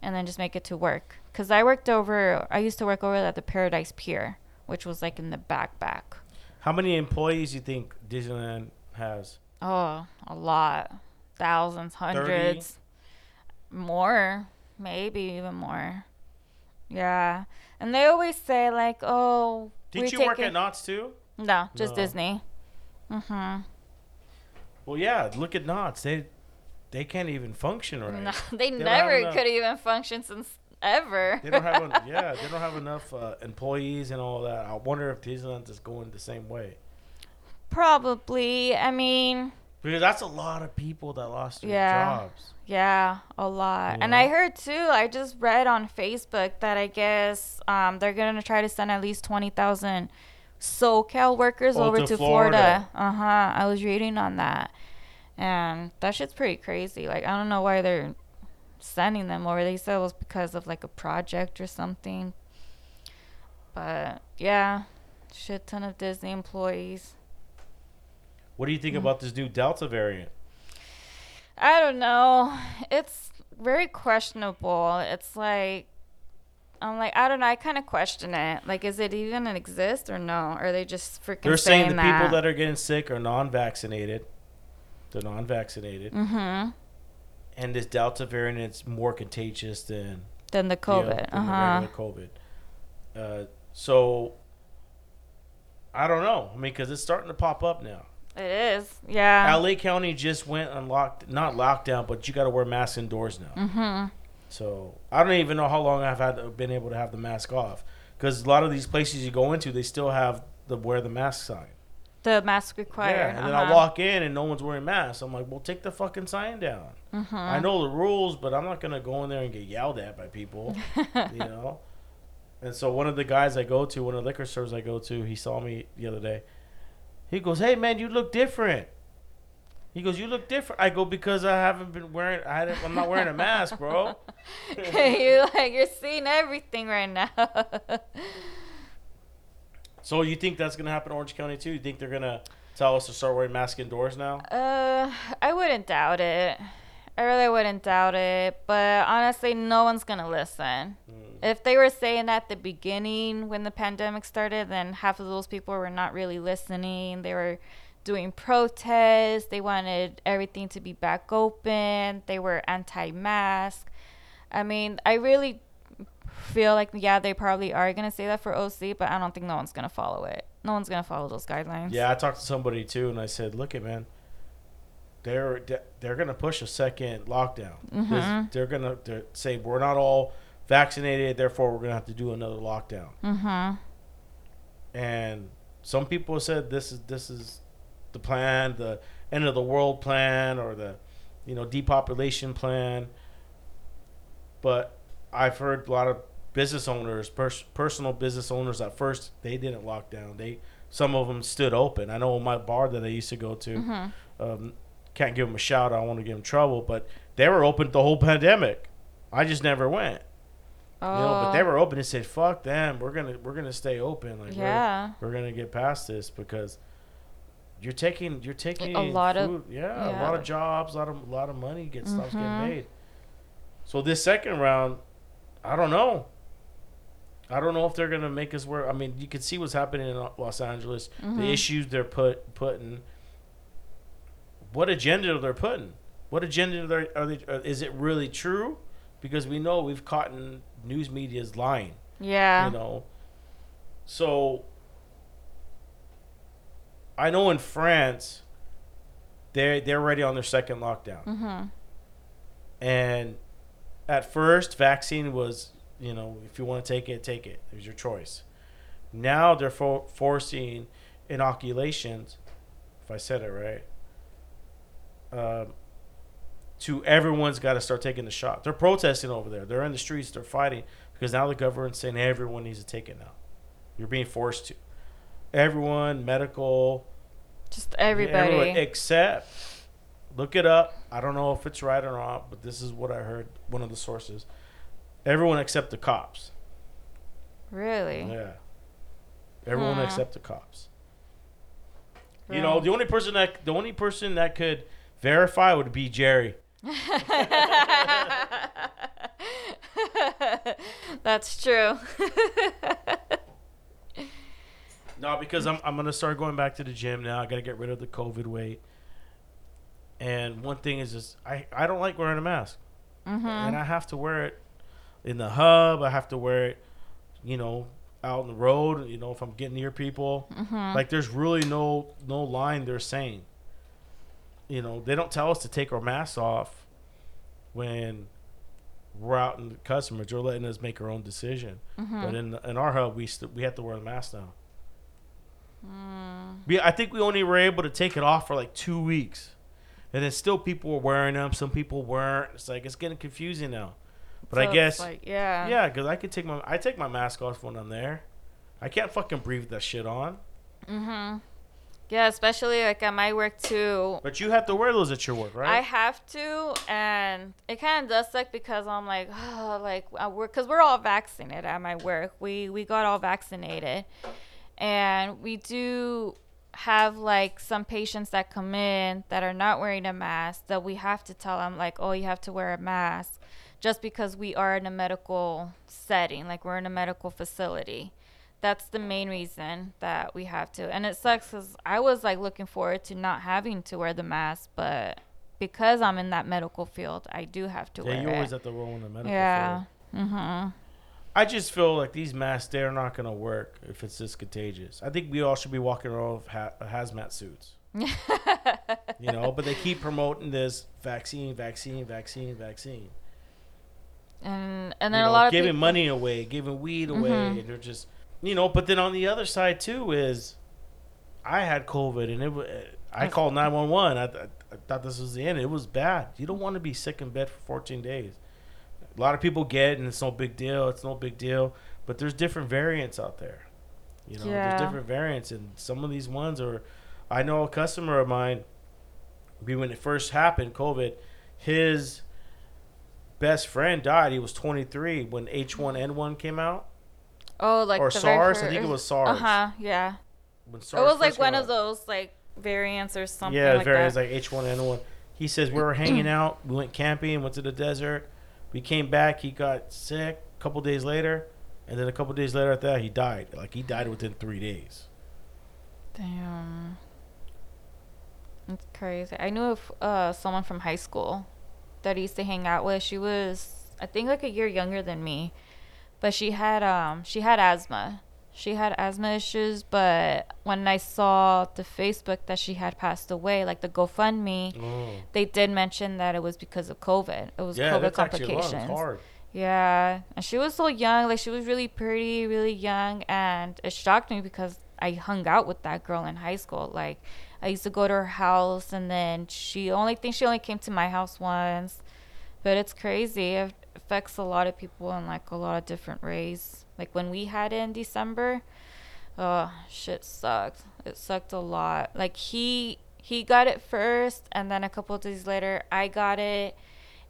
and then just make it to work. Cause I worked over, I used to work over at the Paradise Pier, which was like in the back back. How many employees do you think Disneyland has? Oh, a lot, thousands, hundreds, more, maybe even more. Yeah, and they always say like, "Oh, we Did you take work it- at Knott's too? No, just No. Disney. Mhm. Well, yeah. Look at Knott's. They they can't even function right. No, they, don't never could even function since ever. They don't have yeah. They don't have enough uh, employees and all that. I wonder if Disneyland is going the same way Probably. I mean, because that's a lot of people that lost their Yeah. jobs. Yeah, a lot. And? I heard too, I just read on Facebook that I guess um, they're going to try to send at least 20,000 SoCal workers Oh, over to to, Florida. Florida. Uh huh. I was reading on that. And that shit's pretty crazy. Like, I don't know why they're sending them over. They said it was because of like a project or something. But yeah, shit ton of Disney employees. What do you think Mm. about this new Delta variant? I don't know. It's very questionable. It's like I'm like I don't know. I kind of question it. Like, is it even gonna exist or no? Or are they just freaking They're saying, saying the people that are getting sick are non-vaccinated. They're non-vaccinated, mm-hmm. And this Delta variant is more contagious than Then the COVID. than Uh the huh. regular COVID. Uh, so I don't know. I mean, because it's starting to pop up now. It is. Yeah. LA County just went on locked, not lockdown, but you got to wear masks indoors now. mm-hmm. So I don't even know how long I've had been able to have the mask off because a lot of these places you go into, they still have the wear the mask sign. The mask required. Yeah, and then uh-huh. I walk in and no one's wearing masks. I'm like, well, take the fucking sign down. Mm-hmm. I know the rules, but I'm not gonna go in there and get yelled at by people, you know. And so one of the guys I go to, one of the liquor stores I go to, he saw me the other day. He goes, "Hey man, you look different." He goes, "You look different." I go, "Because I haven't been wearing. I I'm not wearing a mask, bro." you like you're seeing everything right now. So you think that's gonna happen in Orange County too? You think they're gonna tell us to start wearing masks indoors now? uh, I wouldn't doubt it. I really wouldn't doubt it, but honestly, no one's gonna listen. Mm. If they were saying that at the beginning when the pandemic started, then half of those people were not really listening. They were doing protests. They wanted everything to be back open. They were anti-mask. I mean, I really feel like yeah, they probably are gonna say that for OC, but I don't think no one's gonna follow it. No one's gonna follow those guidelines. Yeah, I talked to somebody too, and I said, "Look, it man, they're they're gonna push a second lockdown. Mhm. They're gonna they're say we're not all vaccinated, therefore we're gonna have to do another lockdown." Mm-hmm. And some people said this is this is the plan, the end of the world plan, or the you know depopulation plan. But I've heard a lot of business owners, pers- personal business owners, at first they didn't lock down. They some of them stood open. I know my bar that I used to go to. Mm-hmm. Um, can't give them a shout. I don't want to give them trouble, but they were open the whole pandemic. I just never went. Oh, You know, but they were open and said, "Fuck them. We're gonna we're gonna stay open. Like yeah. we're, we're gonna get past this because you're taking you're taking A lot of- food- yeah, a lot of jobs, a lot of a lot of money gets stuff's getting made. So this second round, I don't know. I don't know if they're gonna make us work. I mean, you can see what's happening in Los Angeles. Mhm. The issues they're put putting. What agenda are they're putting? What agenda are they? Are they are, is it really true? Because we know we've caught in news media's lying. Yeah. You know. So I know in France, they they're already on their second lockdown, Mm-hmm. and at first, vaccine was you know if you want to take it, take it. It was your choice. Now they're for- forcing inoculations, if I said it right. Um, to everyone's got to start taking the shot. They're protesting over there. They're in the streets. They're fighting because now the government's saying everyone needs to take it now. You're being forced to. Everyone, medical, Just everybody. everyone, except look it up. I don't know if it's right or not, but this is what I heard. One of the sources. Everyone except the cops. really? Yeah. Everyone Huh. except the cops. You know, the only person that the only person that could verify would be Jerry. That's true. No, because I'm I'm gonna start going back to the gym now. I gotta get rid of the COVID weight. And one thing is just I, I don't like wearing a mask. mm-hmm. And I have to wear it in the hub, I have to wear it, you know, out on the road, you know, if I'm getting near people. Mm-hmm. Like there's really no no line they're saying. You know, they don't tell us to take our masks off when we're out in the customers. They're letting us make our own decision. mm-hmm. But in in our hub, we st- we have to wear the mask now. mm. We I think we only were able to take it off for like two weeks, and then still people were wearing them. Some people weren't. It's like it's getting confusing now. But So I guess like, yeah. yeah, because I could take my I take my mask off when I'm there. I can't fucking breathe that shit on. Mm-hmm. Yeah, especially like at my work too. But you have to wear those at your work, right? I have to, and it kind of does suck because I'm like, oh, like I work because we're all vaccinated at my work. We we got all vaccinated, and we do have like some patients that come in that are not wearing a mask that we have to tell them like, oh, you have to wear a mask, just because we are in a medical setting, like we're in a medical facility. That's the main reason that we have to. And it sucks because I was like looking forward to not having to wear the mask, but because I'm in that medical field, I do have to yeah, wear you always have to roll in the medical Yeah. field. Mm-hmm. I just feel like these masks they're not gonna work if it's this contagious. I think we all should be walking around with ha- hazmat suits. you know, but they keep promoting this vaccine, vaccine, vaccine, vaccine. And and you then know, a lot of giving people, money away, giving weed away, Mhm. and they're just, you know. But then on the other side too is, I had COVID and it wa- I called 911. I, thought this was the end. It was bad. You don't want to be sick in bed for 14 days. A lot of people get it and it's no big deal. It's no big deal. But there's different variants out there. You know, Yeah. there's different variants and some of these ones are I know a customer of mine when it first happened, COVID, his best friend died. He was 23 when H1N1 came out. Oh, like Or SARS? I think it was SARS. Uh huh. Yeah. When it was like one out. of those like variants or something yeah, like variants like H1N1. He says we were hanging out. We went camping. Went to the desert. We came back. He got sick. A couple days later, and then a couple days later after that, he died. Like he died within three days. Damn. That's crazy. I knew of uh, someone from high school that I used to hang out with. She was, I think, like a year younger than me, but she had um she had asthma. She had asthma issues, but when I saw the Facebook that she had passed away, like the GoFundMe, Oh. they did mention that it was because of COVID. It was Yeah, COVID that's actually a lot. complications. Hard. Yeah, and she was so young. Like she was really pretty, really young, and it shocked me because I hung out with that girl in high school. Like I used to go to her house, and then she only think she only came to my house once. But it's crazy. It affects a lot of people in like a lot of different ways. Like when we had it in December, oh shit sucked. It sucked a lot. Like he he got it first, and then a couple of days later I got it,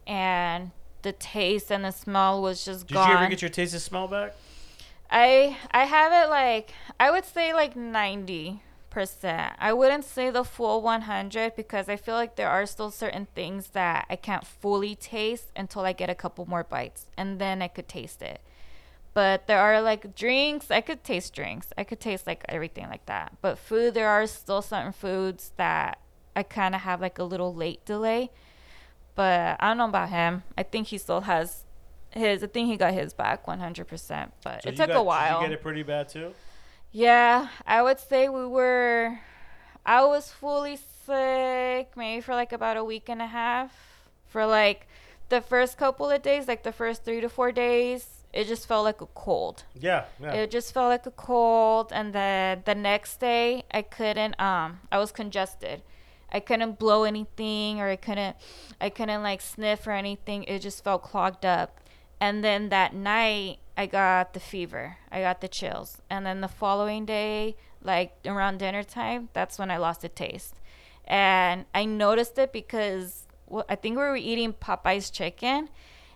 and the taste and the smell was just Did gone. you ever get your taste and smell back? I I have it like I would say like ninety percent. I wouldn't say the full one hundred because I feel like there are still certain things that I can't fully taste until I get a couple more bites and then I could taste it. But there are like drinks, I could taste drinks. I could taste like everything like that. But food, there are still certain foods that I kind of have like a little late delay. But I don't know about him. I think he still has his. I think he got his back 100%. But So it took got- a while. Did you get it pretty bad too? Yeah, I would say we were. I was fully sick maybe for like about a week and a half. For like the first couple of days, like the first three to four days, it just felt like a cold. Yeah, yeah. It just felt like a cold, and then the next day I couldn't. Um, I was congested. I couldn't blow anything, or I couldn't. I couldn't like sniff or anything. It just felt clogged up. And then that night I got the fever. I got the chills. And then the following day, like around dinner time, that's when I lost the taste. And I noticed it because well, I think we were eating Popeye's chicken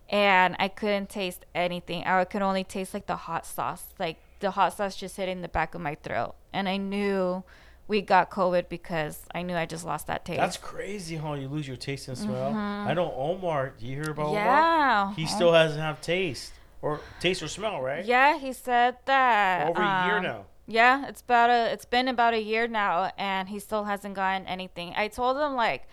and I couldn't taste anything. I could only taste like the hot sauce, like the hot sauce just hitting the back of my throat. And I knew we got COVID because I knew I just lost that taste. That's crazy how you lose your taste and smell. I know Omar. Do you hear about Omar? Mm-hmm. yeah. He Oh, still doesn't have taste or taste or smell, right? Yeah, he said that. Over a year um, now. Yeah, it's about a it's been about a year now and he still hasn't gotten anything. I told him like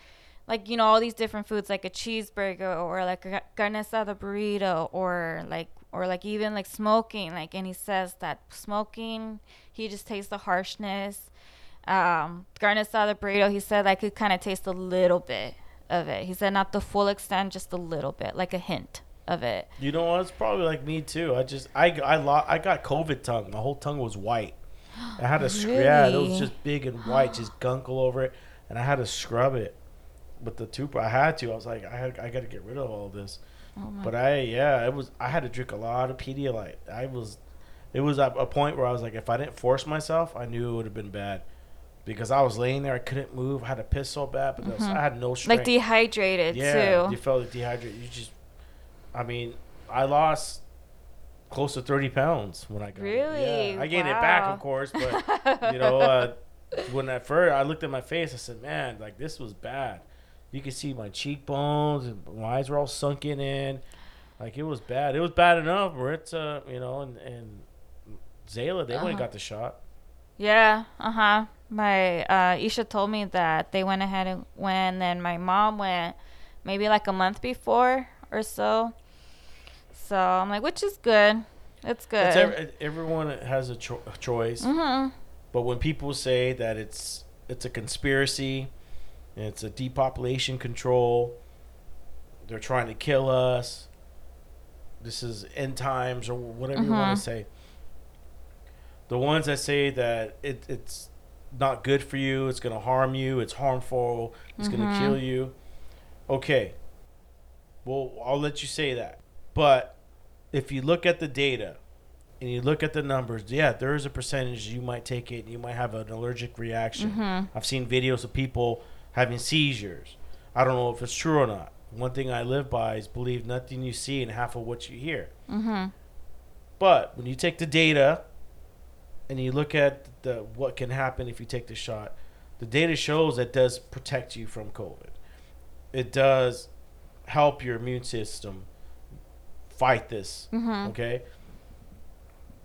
like you know all these different foods like a cheeseburger or like a carne asada burrito or like or like even like smoking like and he says that smoking he just tastes the harshness. Um Carne asada burrito he said I could kind of taste a little bit of it. He said not the full extent just a little bit like a hint of it. You know what? It's probably like me too. I just I I lo- I got COVID tongue. My whole tongue was white. I had to scrub. Yeah, it was just big and white, just gunk all over it, and I had to scrub it with the toothbrush. I had to. I was like, I had, I got to get rid of all this. Oh But I yeah, it was. I had to drink a lot of Pedialyte. I was, it was at a point where I was like, if I didn't force myself, I knew it would have been bad, because I was laying there, I couldn't move, I had to piss so bad, but was- I had no strength. like dehydrated yeah, too. you felt like dehydrated. You just, I mean, I lost close to thirty pounds when I got Really? it. Yeah, I gained it back, of course, but you know, uh, when at first I looked at my face, I said, "Man, like this was bad." You could see my cheekbones and my eyes were all sunken in. Like it was bad. It was bad enough where it's uh, you know, and and Zayla, they Uh-huh. got the shot. Yeah, uh huh. My uh, Isha told me that they went ahead and went, and my mom went maybe like a month before or so. So I'm like, which is good. It's good. It's ev- everyone has a, cho- a choice. mm-hmm. But when people say that it's it's a conspiracy, it's a depopulation control, they're trying to kill us. This is end times or whatever you want to say. The ones that say that it, it's not good for you. It's gonna harm you. It's harmful. It's gonna Mhm. kill you. Okay. Well, I'll let you say that. But if you look at the data and you look at the numbers, yeah, there is a percentage you might take it. You might have an allergic reaction. Mhm. I've seen videos of people having seizures. I don't know if it's true or not. One thing I live by is believe nothing you see and half of what you hear. Mhm. But when you take the data and you look at the what can happen if you take the shot, the data shows that does protect you from COVID. It does help your immune system fight this. Mhm. Okay.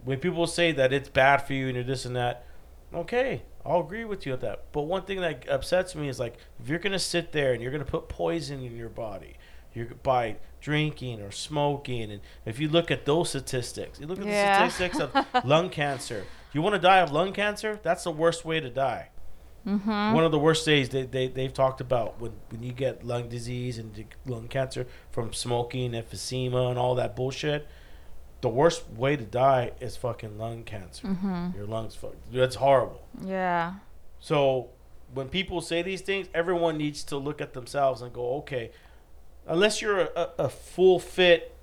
When people say that it's bad for you and you're this and that, okay, I'll agree with you with that. But one thing that upsets me is like if you're gonna sit there and you're gonna put poison in your body, you're by drinking or smoking, and if you look at those statistics, you look at Yeah. the statistics of lung cancer. You want to die of lung cancer? That's the worst way to die. Mhm. One of the worst days they, they, they've talked about when, when you get lung disease and lung cancer from smoking, emphysema, and all that bullshit. The worst way to die is fucking lung cancer. Mhm. Your lungs, fuck, that's horrible. Yeah. So when people say these things, everyone needs to look at themselves and go, okay, unless you're a, a, a full fit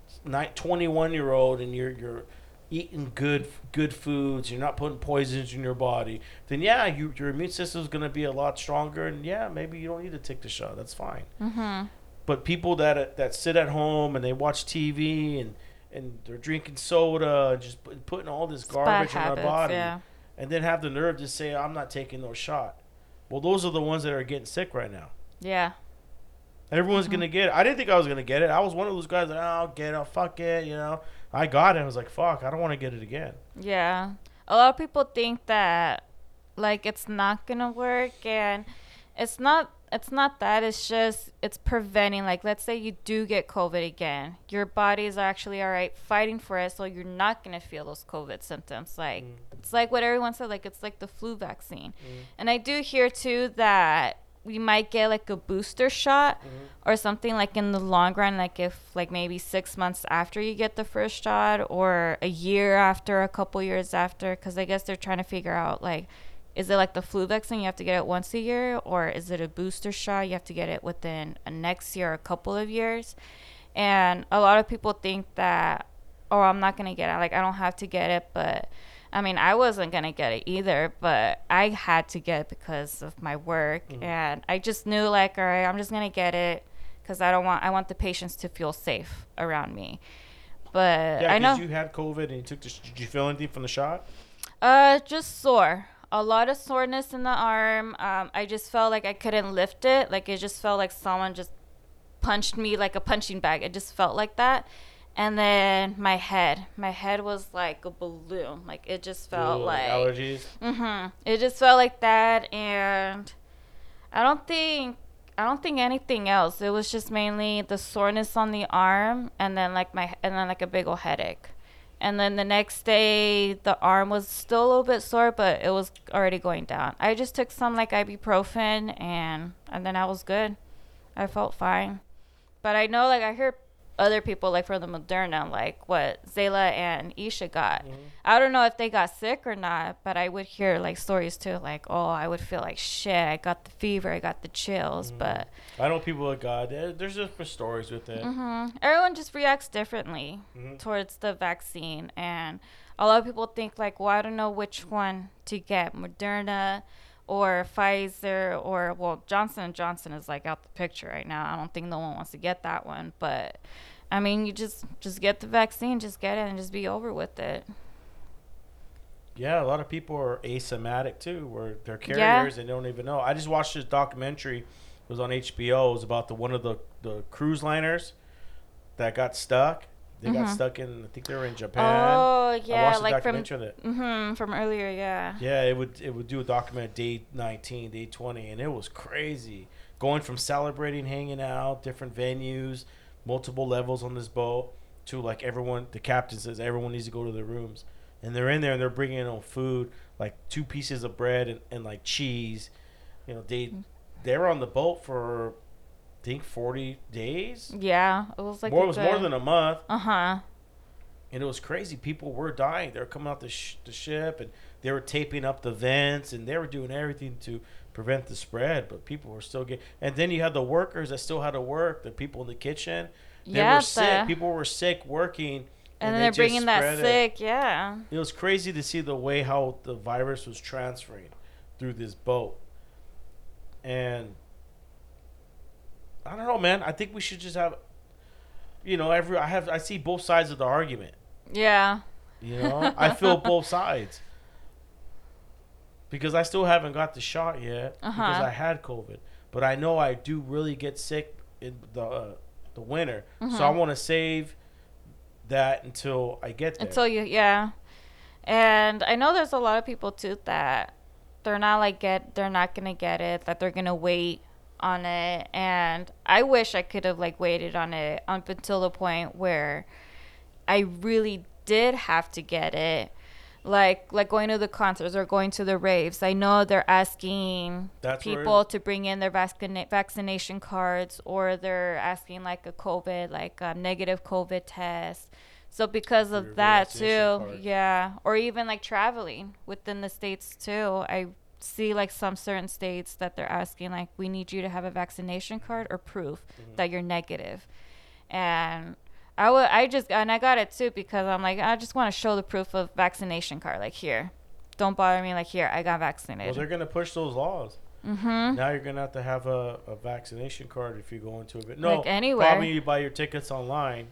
21 year old and you're you're eating good good foods, you're not putting poisons in your body, then yeah, you, your immune system is going to be a lot stronger, and yeah, maybe you don't need to take the shot. That's fine. Mhm. But people that that sit at home and they watch TV and and they're drinking soda and just putting all this It's garbage in their habits, body Yeah. and then have the nerve to say I'm not taking no shot. Well, those are the ones that are getting sick right now. Yeah. Everyone's Mm-hmm. gonna get it. I didn't think I was gonna get it. I was one of those guys that oh, I'll get it, fuck it, you know. I got it. I was like, fuck, I don't want to get it again. Yeah. A lot of people think that like it's not gonna work and it's not it's not that it's just it's preventing like let's say you do get covid again your body is actually all right fighting for it so you're not going to feel those covid symptoms like Mm. it's like what everyone said like it's like the flu vaccine Mm. and i do hear too that we might get like a booster shot Mm-hmm. or something like in the long run like if like maybe six months after you get the first shot or a year after a couple years after because i guess they're trying to figure out like is it like the flu vaccine you have to get it once a year or is it a booster shot? You have to get it within a next year or a couple of years. And a lot of people think that oh i'm not gonna get it. Like i don't have to get it but i mean i wasn't gonna get it either but i had to get it because of my work Mhm. and i just knew like all right i'm just gonna get it because i don't want i want the patients to feel safe around me but Yeah, i know because you had COVID and you took the. sh- Did you feel anything from the shot? uh, just sore. A lot of soreness in the arm. Um, I just felt like I couldn't lift it. Like it just felt like someone just punched me like a punching bag. It just felt like that. And then my head. My head was like a balloon. Like it just felt Ooh, like allergies. Mm-hmm. It just felt like that, and I don't think I don't think anything else. It was just mainly the soreness on the arm, and then like my and then like a big old headache. And then the next day, the arm was still a little bit sore, but it was already going down. I just took some like ibuprofen, and and then I was good. I felt fine. But I know, like I heard other people like for the Moderna, like what Zayla and Isha got. Mm-hmm. I don't know if they got sick or not, but I would hear like stories too, like oh, I would feel like shit. I got the fever, I got the chills, Mm-hmm. but I know people that got. there- There's different stories with it. hmm everyone just reacts differently Mhm. towards the vaccine, and a lot of people think like, well, I don't know which one to get, Moderna or Pfizer or well, Johnson and Johnson is like out the picture right now. I don't think no one wants to get that one, but I mean, you just just get the vaccine, just get it, and just be over with it. Yeah, a lot of people are asymptomatic too, where they're Yeah. carriers and they don't even know. I just watched this documentary. It was on HBO. It was about the one of the the cruise liners that got stuck. They got Mhm. stuck in. I think they were in Japan. Oh yeah, like from documentary of that. hmm from earlier, yeah. Yeah, it would it would do a document day 19, day 20, and it was crazy. Going from celebrating, hanging out, different venues, multiple levels on this boat, to like everyone. The captain says everyone needs to go to their rooms, and they're in there and they're bringing in food, like two pieces of bread and, and like cheese. You know, they they were on the boat for, think forty days. Yeah, it was like more it was more than a month. Uh huh. and it was crazy. People were dying. They were coming out the, sh- the ship, and they were taping up the vents, and they were doing everything to prevent the spread. But people were still getting. And then you had the workers that still had to work. The people in the kitchen, they Yeah, were sick. the- People were sick working. And, then they they're bringing that spread it. sick. Yeah. It was crazy to see the way how the virus was transferring through this boat. And I don't know, man. I think we should just have you know, every I have I see both sides of the argument. Yeah. You know? I feel both sides. Because I still haven't got the shot yet because Uh-huh. I had COVID. But I know I do really get sick in the uh, the winter. So Mm-hmm. I want to save that until I get there. Until you, yeah. And I know there's a lot of people too that they're not like get, they're not gonna get it. That they're gonna wait on it. And I wish I could have like waited on it up until the point where I really did have to get it. Like like going to the concerts or going to the raves. I know they're asking That's where- people to bring in their vaccina- vaccination cards or they're asking like a COVID, like a negative COVID test. So because of that too, card. yeah, or even like traveling within the states too. I see like some certain states that they're asking like we need you to have a vaccination card or proof Mm-hmm. that you're. And I would I just and I got it too because I'm like I just want to show the proof of vaccination card like here. Don't bother me like here I got vaccinated Well, they're gonna push those laws. mhm. Now you're gonna have to have a, a vaccination card if you go into a bit. No, Like anywhere. Probably you buy your tickets online.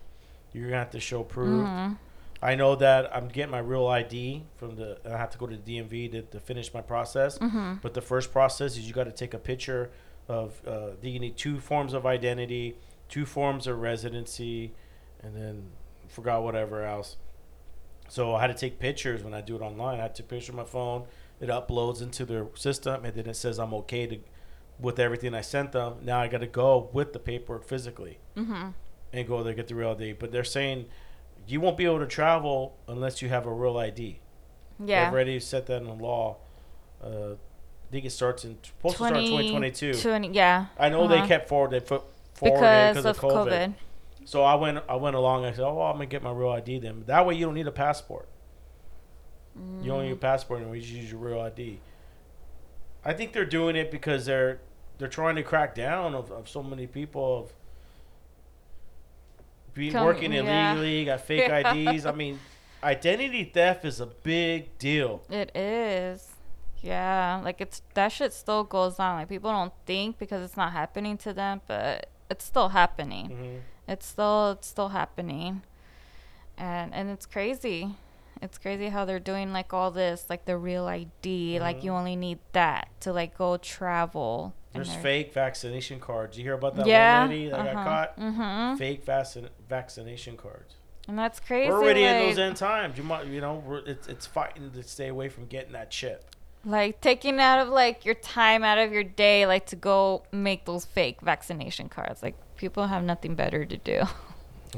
You're gonna have to show proof. Mhm. I know that I'm getting my real ID from the. I have to go to the DMV to, to finish my process. Mhm. But the first process is you got to take a picture of. Uh, you need two forms of identity, two forms of residency, and then forgot whatever else. So I had to take pictures when I do it online. I had to picture my phone. It uploads into their system, and then it says I'm okay to with everything I sent them. Now I got to go with the paperwork physically Mhm. and go there get the real ID. But they're saying you won't be able to travel unless you have a real ID. Yeah. They've already set that in the law. Uh, I think it starts in supposed to start 2022. 20 yeah. I know they Uh-huh. kept forward they put forward because because of COVID. COVID. So I went I went along. I said, oh, well, I'm gonna get my real ID then. That way you don't need a passport. You don't need a Mm. passport, and we just use your real ID. I think they're doing it because they're they're trying to crack down of, of so many people of being Come- working yeah. illegally, got fake Yeah. IDs. I mean, identity theft is a big deal. It is. Yeah, like it's that shit still goes on. Like people don't think because it's not happening to them, but it's still happening. hmm It's still it's still happening. And and it's crazy. It's crazy how they're doing like all this, like the real ID, like Mhm. you only need that to like go travel. There's fake vaccination cards. You hear about that yeah, one lady that got caught? Mm-hmm. Fake vaccin- vaccination cards. And that's crazy. We're already in those end times. You might, you know, it's it's fighting to stay away from getting that chip. like taking out of like your time out of your day like to go make those fake vaccination cards like people have nothing better to do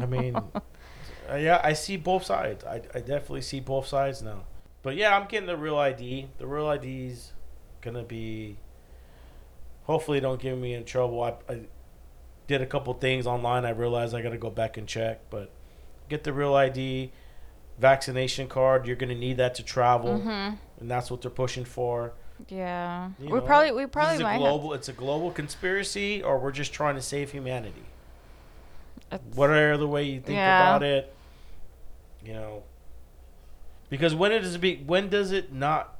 I mean, uh, yeah, I see both sides. I, I definitely see both sides now. But yeah, I'm getting the real ID. The real ID's gonna be. Hopefully, don't get me in trouble. I, I did a couple things online. I realized I got to go back and check. But get the real ID, vaccination card. You're gonna need that to travel, mm-hmm. and that's what they're pushing for. yeah You we know, probably we probably is a might global. It's a global conspiracy, or we're just trying to save humanity. have whatever way you think Yeah. about it, you know. Because when it it be when does it not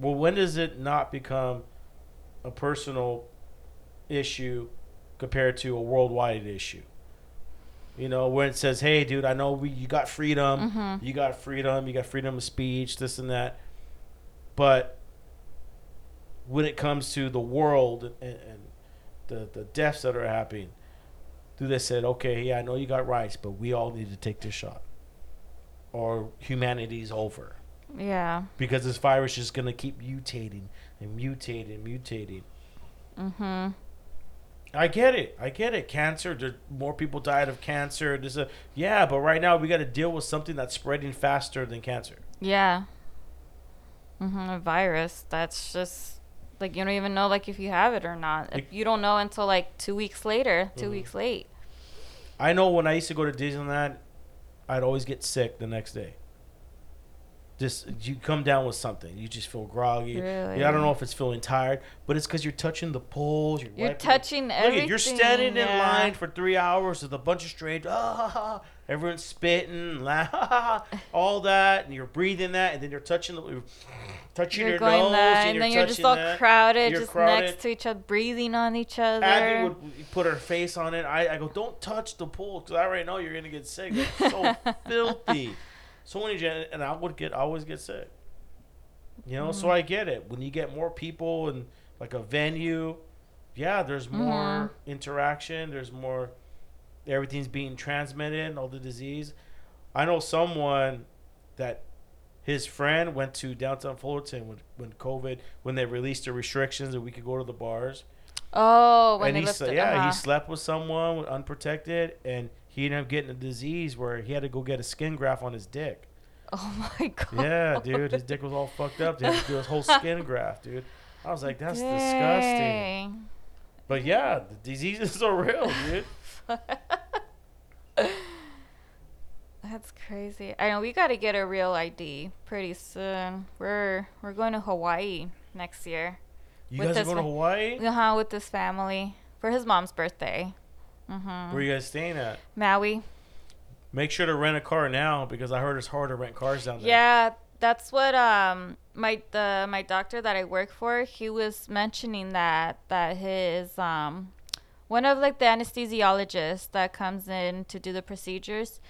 well when does it not become a personal issue compared to a worldwide issue? You know, when it says, "Hey, dude, I know we you got freedom, Mhm. you got freedom, you got freedom of speech, this and that," but when it comes to the world and, and the the deaths that are happening, do they said, okay, yeah, I know you got rights, but we all need to take this shot, or humanity's over. Yeah. Because this virus is gonna keep mutating and mutating, mutating. mm-hmm I get it. I get it. Cancer. There, more people died of cancer. There's a yeah, but right now we got to deal with something that's spreading faster than cancer. yeah mm-hmm a virus that's just like you don't even know like if you have it or not Like- you don't know until like two weeks later 2 Mhm. weeks late I know when I used to go to Disneyland, I'd always get sick the next day. Just you come down with something, you just feel groggy. Really? Yeah, I don't know if it's feeling tired, but it's because you're touching the poles. You're, You're touching Look everything. you're standing in line for three hours with a bunch of strangers. Ah, everyone's spitting, la, all that, and you're breathing that, and then you're touching the, touching You're your going nose, that, and, and you're then you're just all that. crowded, You're just crowded. next to each other, breathing on each other. Abby would put her face on it. I, I go, don't touch the pool because I already know you're gonna get sick. It's so filthy. So many gen- and I would get, I always get sick. You know, Mm. so I get it. When you get more people and like a venue, yeah, there's more Mhm. interaction. There's more. Everything's being transmitted. All the disease. I know someone that his friend went to downtown Fullerton when when COVID when they released the restrictions and we could go to the bars oh, when and they he lifted, yeah uh-huh. he slept with someone unprotected and he ended up getting a disease where he had to go get a skin graft on his dick Oh my god. yeah dude his dick was all fucked up they had to do his whole skin graft dude i was like that's disgusting but yeah the diseases are real dude That's crazy. I know we got to get a real ID pretty soon. We're we're going to Hawaii next year. you guys are going to hawaii Uh-huh, with this family for his mom's birthday. Mhm. where you guys staying at Maui. make sure to rent a car now because i heard it's hard to rent cars down there Yeah, that's what um my the my doctor that I work for, he was mentioning that that his um one of like the anesthesiologists that comes in to do the procedures,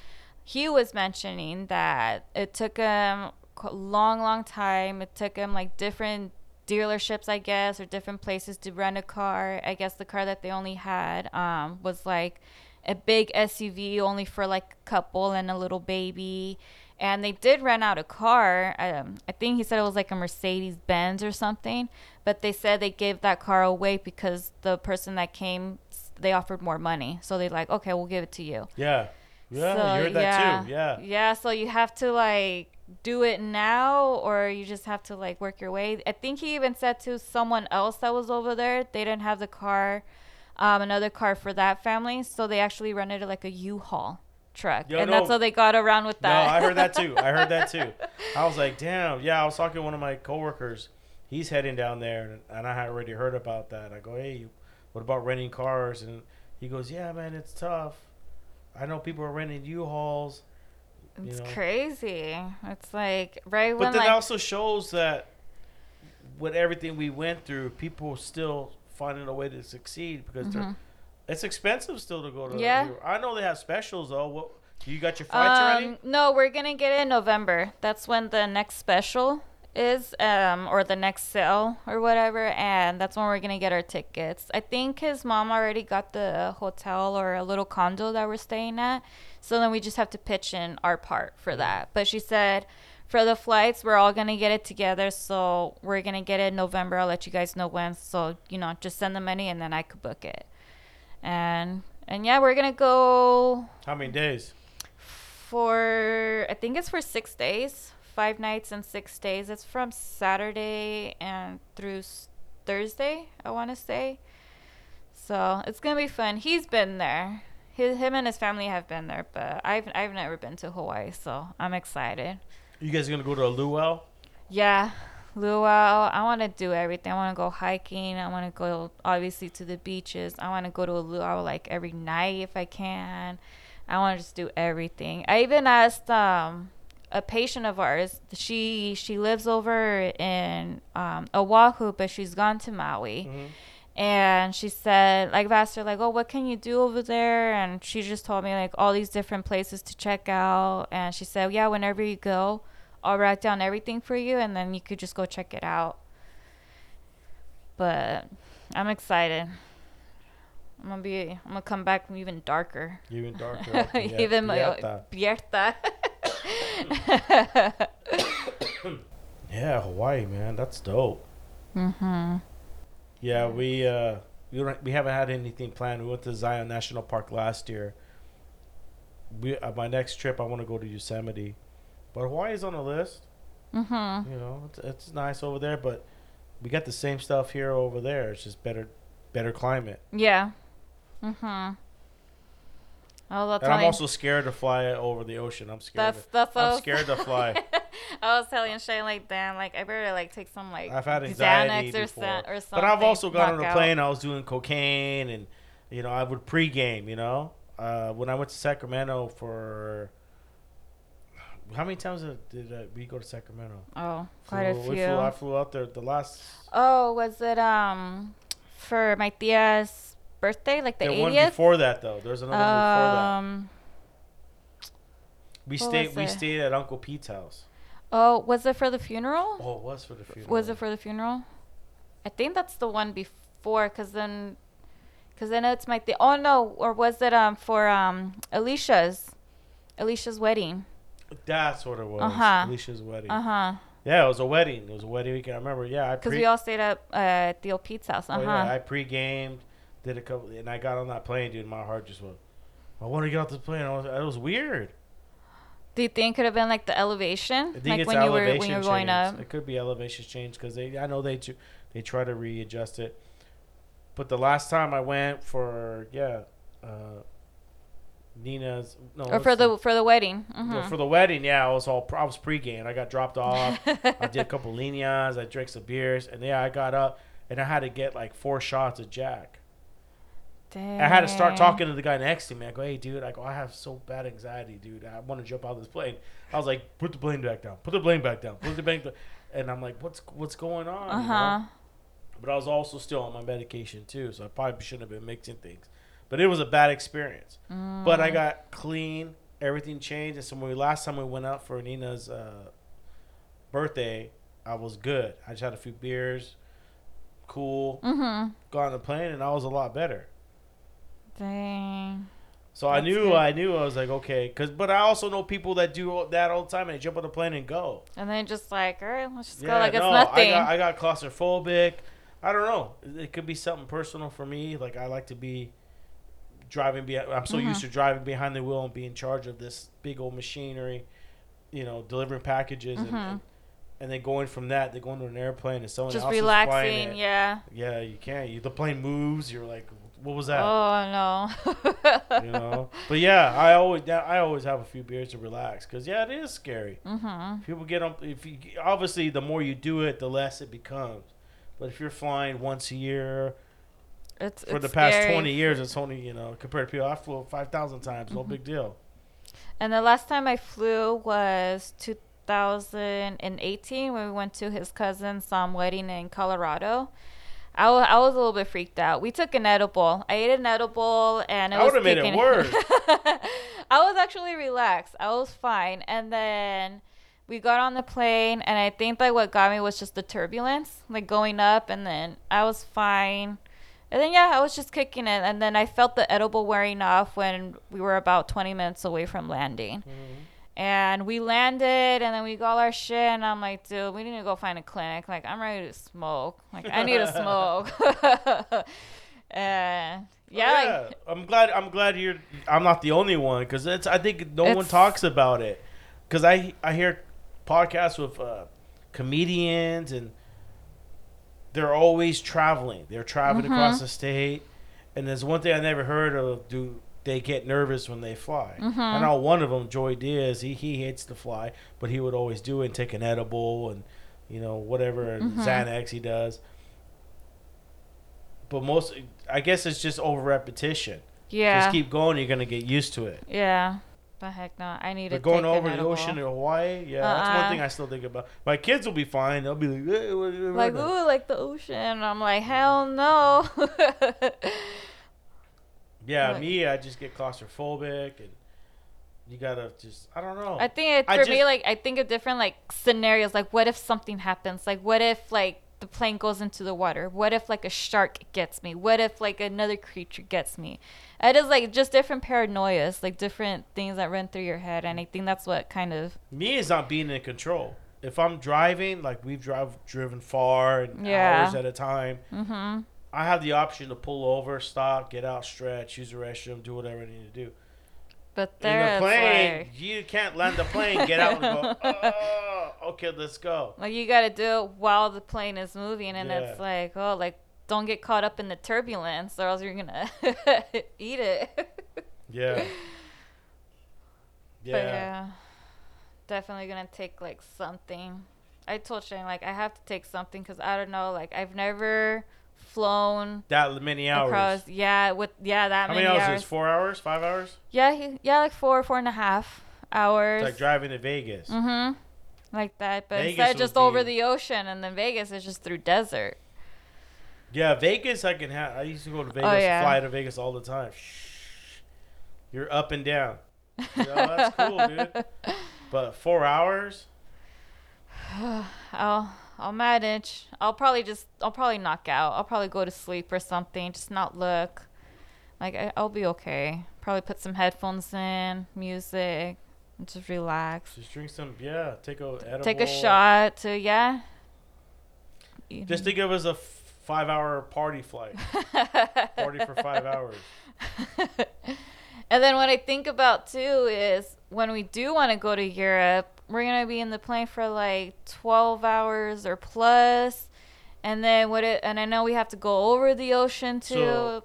he was mentioning that it took him a long long time. It took him like different dealerships, I guess, or different places to rent a car. I guess the car that they only had um was like a big SUV only for like a couple and a little baby. And they did rent out a car. Um, I think he said it was like a Mercedes Benz or something. But they said they gave that car away because the person that came, they offered more money. So they're like, okay, we'll give it to you. yeah yeah So, you heard that too yeah Yeah, so you have to like do it now or you just have to like work your way. I think he even said to someone else that was over there, they didn't have the car, um, another car for that family. So they actually rented like a U-Haul truck. Yo, and that's how they got around with that. No, I heard that too. I heard that too. I was like, damn. Yeah, I was talking to one of my coworkers. He's heading down there, and, and I had already heard about that. I go, hey, what about renting cars? And he goes, yeah, man, it's tough. I know people are renting U-Hauls. You it's know. crazy. It's like right But when that like also shows that with everything we went through, people still finding a way to succeed because they're Mhm. it's expensive still to go to. Yeah. I know they have specials though. What you got your flights already? Um, no, we're gonna get it in November. That's when the next special is, um, or the next sale or whatever, and that's when we're gonna get our tickets. I think his mom already got the hotel or a little condo that we're staying at, so then we just have to pitch in our part for mm-hmm. that. But she said. For the flights, we're all gonna get it together, so we're gonna get it in November. I'll let you guys know when. So you know, just send the money and then I could book it. And and yeah, we're gonna go How many days? for I think it's for six days, five nights and six days. It's from Saturday and through Thursday, I want to say. So it's gonna be fun. He's been there. His, him and his family have been there, but I've I've never been to Hawaii, so I'm excited. You guys are gonna go to a luau? Yeah, luau. I want to do everything. I want to go hiking. I want to go obviously to the beaches. I want to go to a luau like every night if I can. I want to just do everything. I even asked um a patient of ours. She she lives over in um, Oahu, but she's gone to Maui. Mhm. And she said, like, I've asked her, like, oh, what can you do over there? And she just told me, like, all these different places to check out. And she said, yeah, whenever you go, I'll write down everything for you, and then you could just go check it out. But I'm excited. I'm gonna be. I'm gonna come back even darker. Even darker. Even. Pierta. Yeah, Hawaii, man, that's dope. mhm. Yeah, we uh we don't, we haven't had anything planned. We went to Zion National Park last year. We uh, my next trip, I want to go to Yosemite, but Hawaii is on the list. Mhm. You know, it's, it's nice over there, but we got the same stuff here over there. It's just better, better climate. Yeah. Mhm. I was And I'm also scared to fly over the ocean. I'm scared. That's to, that's I'm scared to fly. I was telling Shane like, damn, like I better like take some like I've had anxiety Xanax or, before. or something. but I've also gone on a plane. I was doing cocaine, and you know, I would pregame. You know, uh, when I went to Sacramento for how many times did, uh, we go to Sacramento? Oh, quite a Flew- few. flew- I flew out there the last. Oh, was it um for my tia's birthday, like the 80th? before that though. There's another one before that. um. We stayed. We it? stayed at Uncle Pete's house. Oh, was it for the funeral? Oh, it was for the funeral. Was it for the funeral? I think that's the one before, cause then, cause then it's my th- oh no, or was it um for um Alicia's, Alicia's wedding? That's what it was. Uh-huh. Alicia's wedding. Uh huh. Yeah, it was a wedding. It was a wedding weekend. I remember. Yeah, I Cause pre- we all stayed up uh, at Tío Pete's house. Uh Oh, huh. yeah, I pre-gamed, did a couple, and I got on that plane, dude. My heart just went. I want to get off this plane. I was, it was weird. Do you think it could have been like the elevation, like when you were when you were going change. up? It could be elevation change because they, I know they, they try to readjust it. But the last time I went for yeah, uh, Nina's no Or for the for the wedding. well, Mhm. for the wedding, yeah, I was all I was pre-game. I got dropped off. I did a couple linas. I drank some beers, and yeah, I got up and I had to get like four shots of Jack. I had to start talking to the guy next to me. I go, "Hey, dude," I go, "I have so bad anxiety, dude. I want to jump out of this plane." I was like, "Put the plane back down. Put the plane back down. Put the plane." Back. And I'm like, "What's what's going on?" Uh you know? huh. But I was also still on my medication too, so I probably shouldn't have been mixing things. But it was a bad experience. But Mm. I got clean. Everything changed. And so when we last time we went out for Nina's uh, birthday, I was good. I just had a few beers, cool. Mhm. Got on the plane, and I was a lot better. Dang. So I knew, good. I knew, I was like, okay, cause. But I also know people that do that all the time, and they jump on the plane and go. And then just like, all right, let's just Yeah, go like it's no, nothing. I got, I got claustrophobic. I don't know. It could be something personal for me. Like I like to be driving. Be, I'm so Mhm. used to driving behind the wheel and be in charge of this big old machinery. You know, delivering packages and, Mhm. and and then going from that, they go into an airplane and someone just else is flying relaxing, it. yeah. Yeah, you can't. You, the plane moves. You're like, what was that? Oh no. you know. But yeah, I always I always have a few beers to relax because yeah, it is scary. Mhm. People get on. If you obviously the more you do it, the less it becomes. But if you're flying once a year It's for it's the past scary. twenty years, it's only you know compared to people. I flew five thousand times, no Mm-hmm. big deal. And the last time I flew was 2018 when we went to his cousin's um, wedding in Colorado. I wa- I was a little bit freaked out. We took an edible. I ate an edible and it I was would've made it worse. I was actually relaxed. I was fine. And then we got on the plane and I think like what got me was just the turbulence, like going up and then I was fine. And then yeah, I was just kicking it and then I felt the edible wearing off when we were about 20 minutes away from landing. Mm-hmm. And we landed and then we got our shit and I'm like, dude, we need to go find a clinic. Like I'm ready to smoke. Like I need to smoke. and yeah, yeah, like I'm glad. I'm glad you're. I'm not the only one because it's. I think no one talks about it because I I hear podcasts with uh, comedians and they're always traveling. They're traveling Mhm. across the state, and there's one thing I never heard of. Do they get nervous when they fly? Mhm. I know one of them, Joey Diaz. He he hates to fly, but he would always do it and take an edible and you know whatever and Mhm. Xanax he does. But most, I guess it's just over repetition. yeah. Just keep going. You're gonna get used to it. Yeah. But heck no, I need But to going over the ocean in Hawaii, yeah, that's one Uh-uh. thing I still think about. My kids will be fine. They'll be like, what- Like ooh, like the ocean. I'm like hell no. yeah, like- me, I just get claustrophobic, and you gotta just, I don't know. I think it, I for me like I think of different like scenarios. Like what if something happens? Like what if like the plane goes into the water? What if like a shark gets me? What if like another creature gets me? It is like just different paranoias, like different things that run through your head, and I think that's what kind of me is not being in control. If I'm driving, like we've drive driven far and Yeah. hours at a time, mm-hmm. I have the option to pull over, stop, get out, stretch, use the restroom, do whatever I need to do. But In the plane, like you can't land the plane, get out and go, oh, okay, let's go. Like you gotta do it while the plane is moving, and it's like, oh, like don't get caught up in the turbulence, or else you're gonna eat it. Yeah. Yeah. But yeah, definitely gonna take like something. I told Shane like I have to take something because I don't know. Like I've never flown That many hours. across. Yeah, with yeah that How many, many hours, hours. is? Four hours? Five hours? Yeah, he, yeah, like four, four and a half hours. It's like driving to Vegas. mm-hmm. Like that, but Vegas instead just over the ocean, and then Vegas is just through desert. Yeah, Vegas. I can have. I used to go to Vegas. Oh, yeah. Fly to Vegas all the time. Shh. You're up and down. Know, that's cool, dude. But four hours. I'll I'll manage. I'll probably just I'll probably knock out. I'll probably go to sleep or something. Just not look. Like I, I'll be okay. Probably put some headphones in, music, and just relax. Just drink some. Yeah, take a edible. Take a shot to yeah. Just think of it as a f- five-hour party flight. Party for five hours. And then what I think about too is when we do want to go to Europe, we're gonna be in the plane for like twelve hours or plus, and then what? It and I know we have to go over the ocean too. So-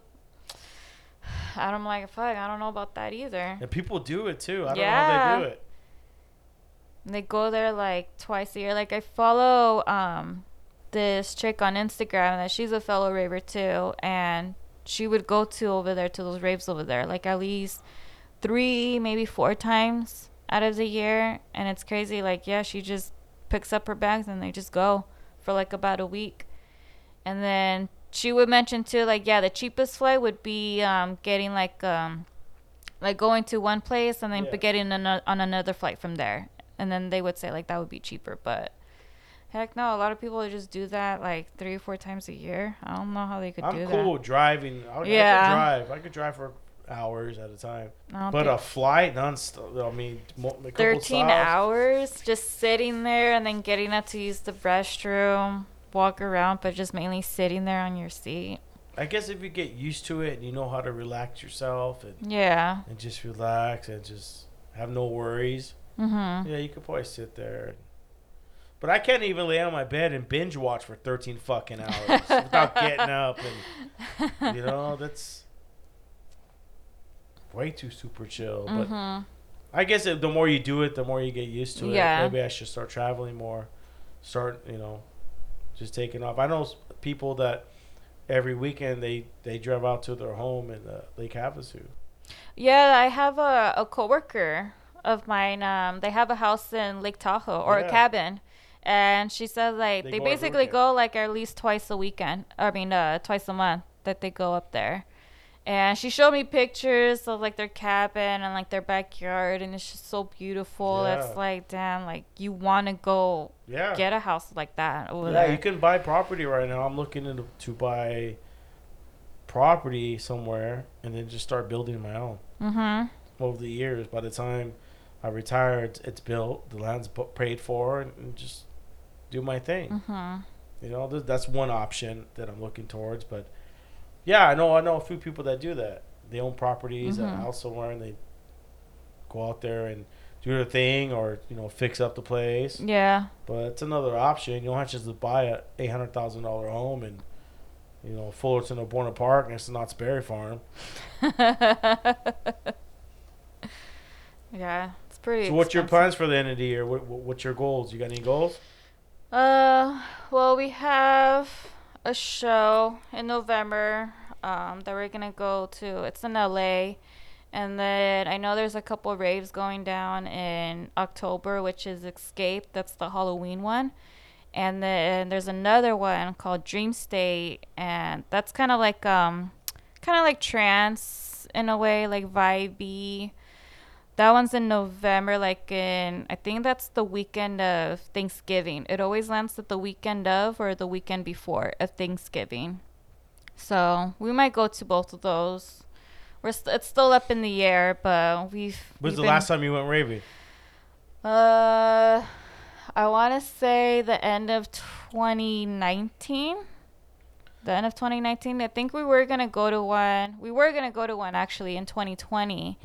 I'm like, fuck, I don't know about that either. And people do it too. I don't know how Yeah. they do it. They go there like twice a year. Like I follow um this chick on Instagram that she's a fellow raver too, and she would go to over there to those raves over there like at least three, maybe four times out of the year, and it's crazy. Like yeah, she just picks up her bags and they just go for like about a week, and then she would mention too like yeah, the cheapest flight would be um getting like um like going to one place and then Yeah. getting ano- on another flight from there and then they would say like that would be cheaper but heck no a lot of people just do that like three or four times a year i don't know how they could I'm do cool with driving. I, I Yeah. drive. I could drive for hours at a time. But a flight non-stop. I mean, a couple 13 stops. hours just sitting there and then getting up to use the restroom walk around but just mainly sitting there on your seat I guess if you get used to it and you know how to relax yourself and, yeah and just relax and just have no worries, mm-hmm yeah, you could probably sit there. But I can't even lay on my bed and binge watch for 13 fucking hours without getting up and you know that's way too super chill. But mm-hmm I guess the more you do it, the more you get used to it. Yeah. Maybe I should start traveling more. Start, you know, just taking off. I know people that every weekend they they drive out to their home in uh, Lake Havasu. Yeah, I have a, a coworker of mine. Um, they have a house in Lake Tahoe or Yeah. a cabin, and she said like They they, basically go like at least twice a weekend. I mean, uh, twice a month that they go up there. And she showed me pictures of like their cabin and like their backyard, and it's just so beautiful. Yeah. It's like damn, like you want to go Yeah. get a house like that over there. yeah, there. you can buy property right now. I'm looking into to buy property somewhere and then just start building my own. mm-hmm. Over the years, by the time I retire, it's, it's built, the land's paid for, and, and just do my thing. Mm-hmm. You know, that's one option that I'm looking towards. But yeah, I know I know a few people that do that. They own properties Mhm. at house somewhere, and they go out there and do their thing, or you know, fix up the place. Yeah. But it's another option. You don't have to just buy a eight hundred thousand dollar home and you know Fullerton or Buena Park next to Knott's Berry Farm. yeah, it's pretty. So, what's your plans for the end of the year? What, what, what's your goals? You got any goals? Uh, well, we have a show in November um, that we're gonna go to. It's in LA, and then I know there's a couple raves going down in October, which is Escape. That's the Halloween one, and then there's another one called Dreamstate, and that's kind of like um, kind of like trance in a way, like vibey. That one's in November, like in I think that's the weekend of Thanksgiving. It always lands at the weekend of or the weekend before of Thanksgiving. So we might go to both of those. We're st- it's still up in the air, but we've. When's we've the been- last time you went raving? Uh, I want to say the end of 2019. The end of 2019. I think we were gonna go to one. We were gonna go to one actually in 2020.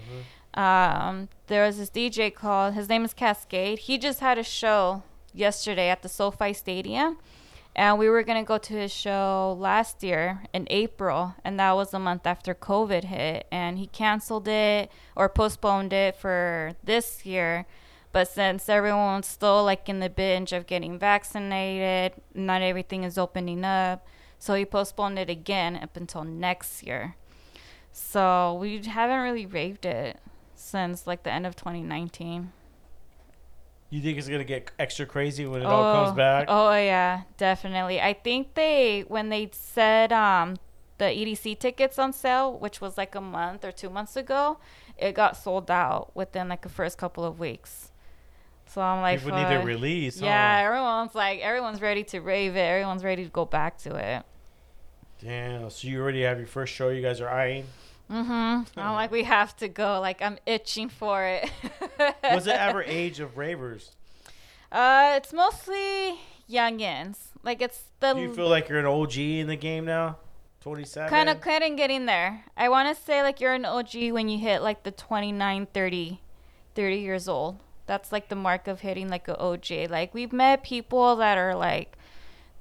Um, there was this DJ called. His name is Kaskade. He just had a show yesterday at the SoFi Stadium, and we were gonna go to his show last year in April, and that was a month after COVID hit, and he canceled it or postponed it for this year. But since everyone's still like in the binge of getting vaccinated, not everything is opening up, so he postponed it again up until next year. So we haven't really raved it since like the end of 2019. You think it's gonna get extra crazy when it all comes back? Oh yeah, definitely. I think they when they said um the EDC tickets on sale, which was like a month or two months ago, it got sold out within like the first couple of weeks. So I'm like, People need to release. Yeah, Huh? everyone's like, everyone's ready to rave it. Everyone's ready to go back to it. Damn. So you already have your first show. You guys are eyeing. Mm-hmm. I'm like, we have to go. Like, I'm itching for it. What's the average age of ravers? Uh, it's mostly youngins. Like, it's the Do you feel like you're an OG in the game now? 27. kind of kind of getting there i want to say like you're an og when you hit like the 29 30 30 years old that's like the mark of hitting like a og like we've met people that are like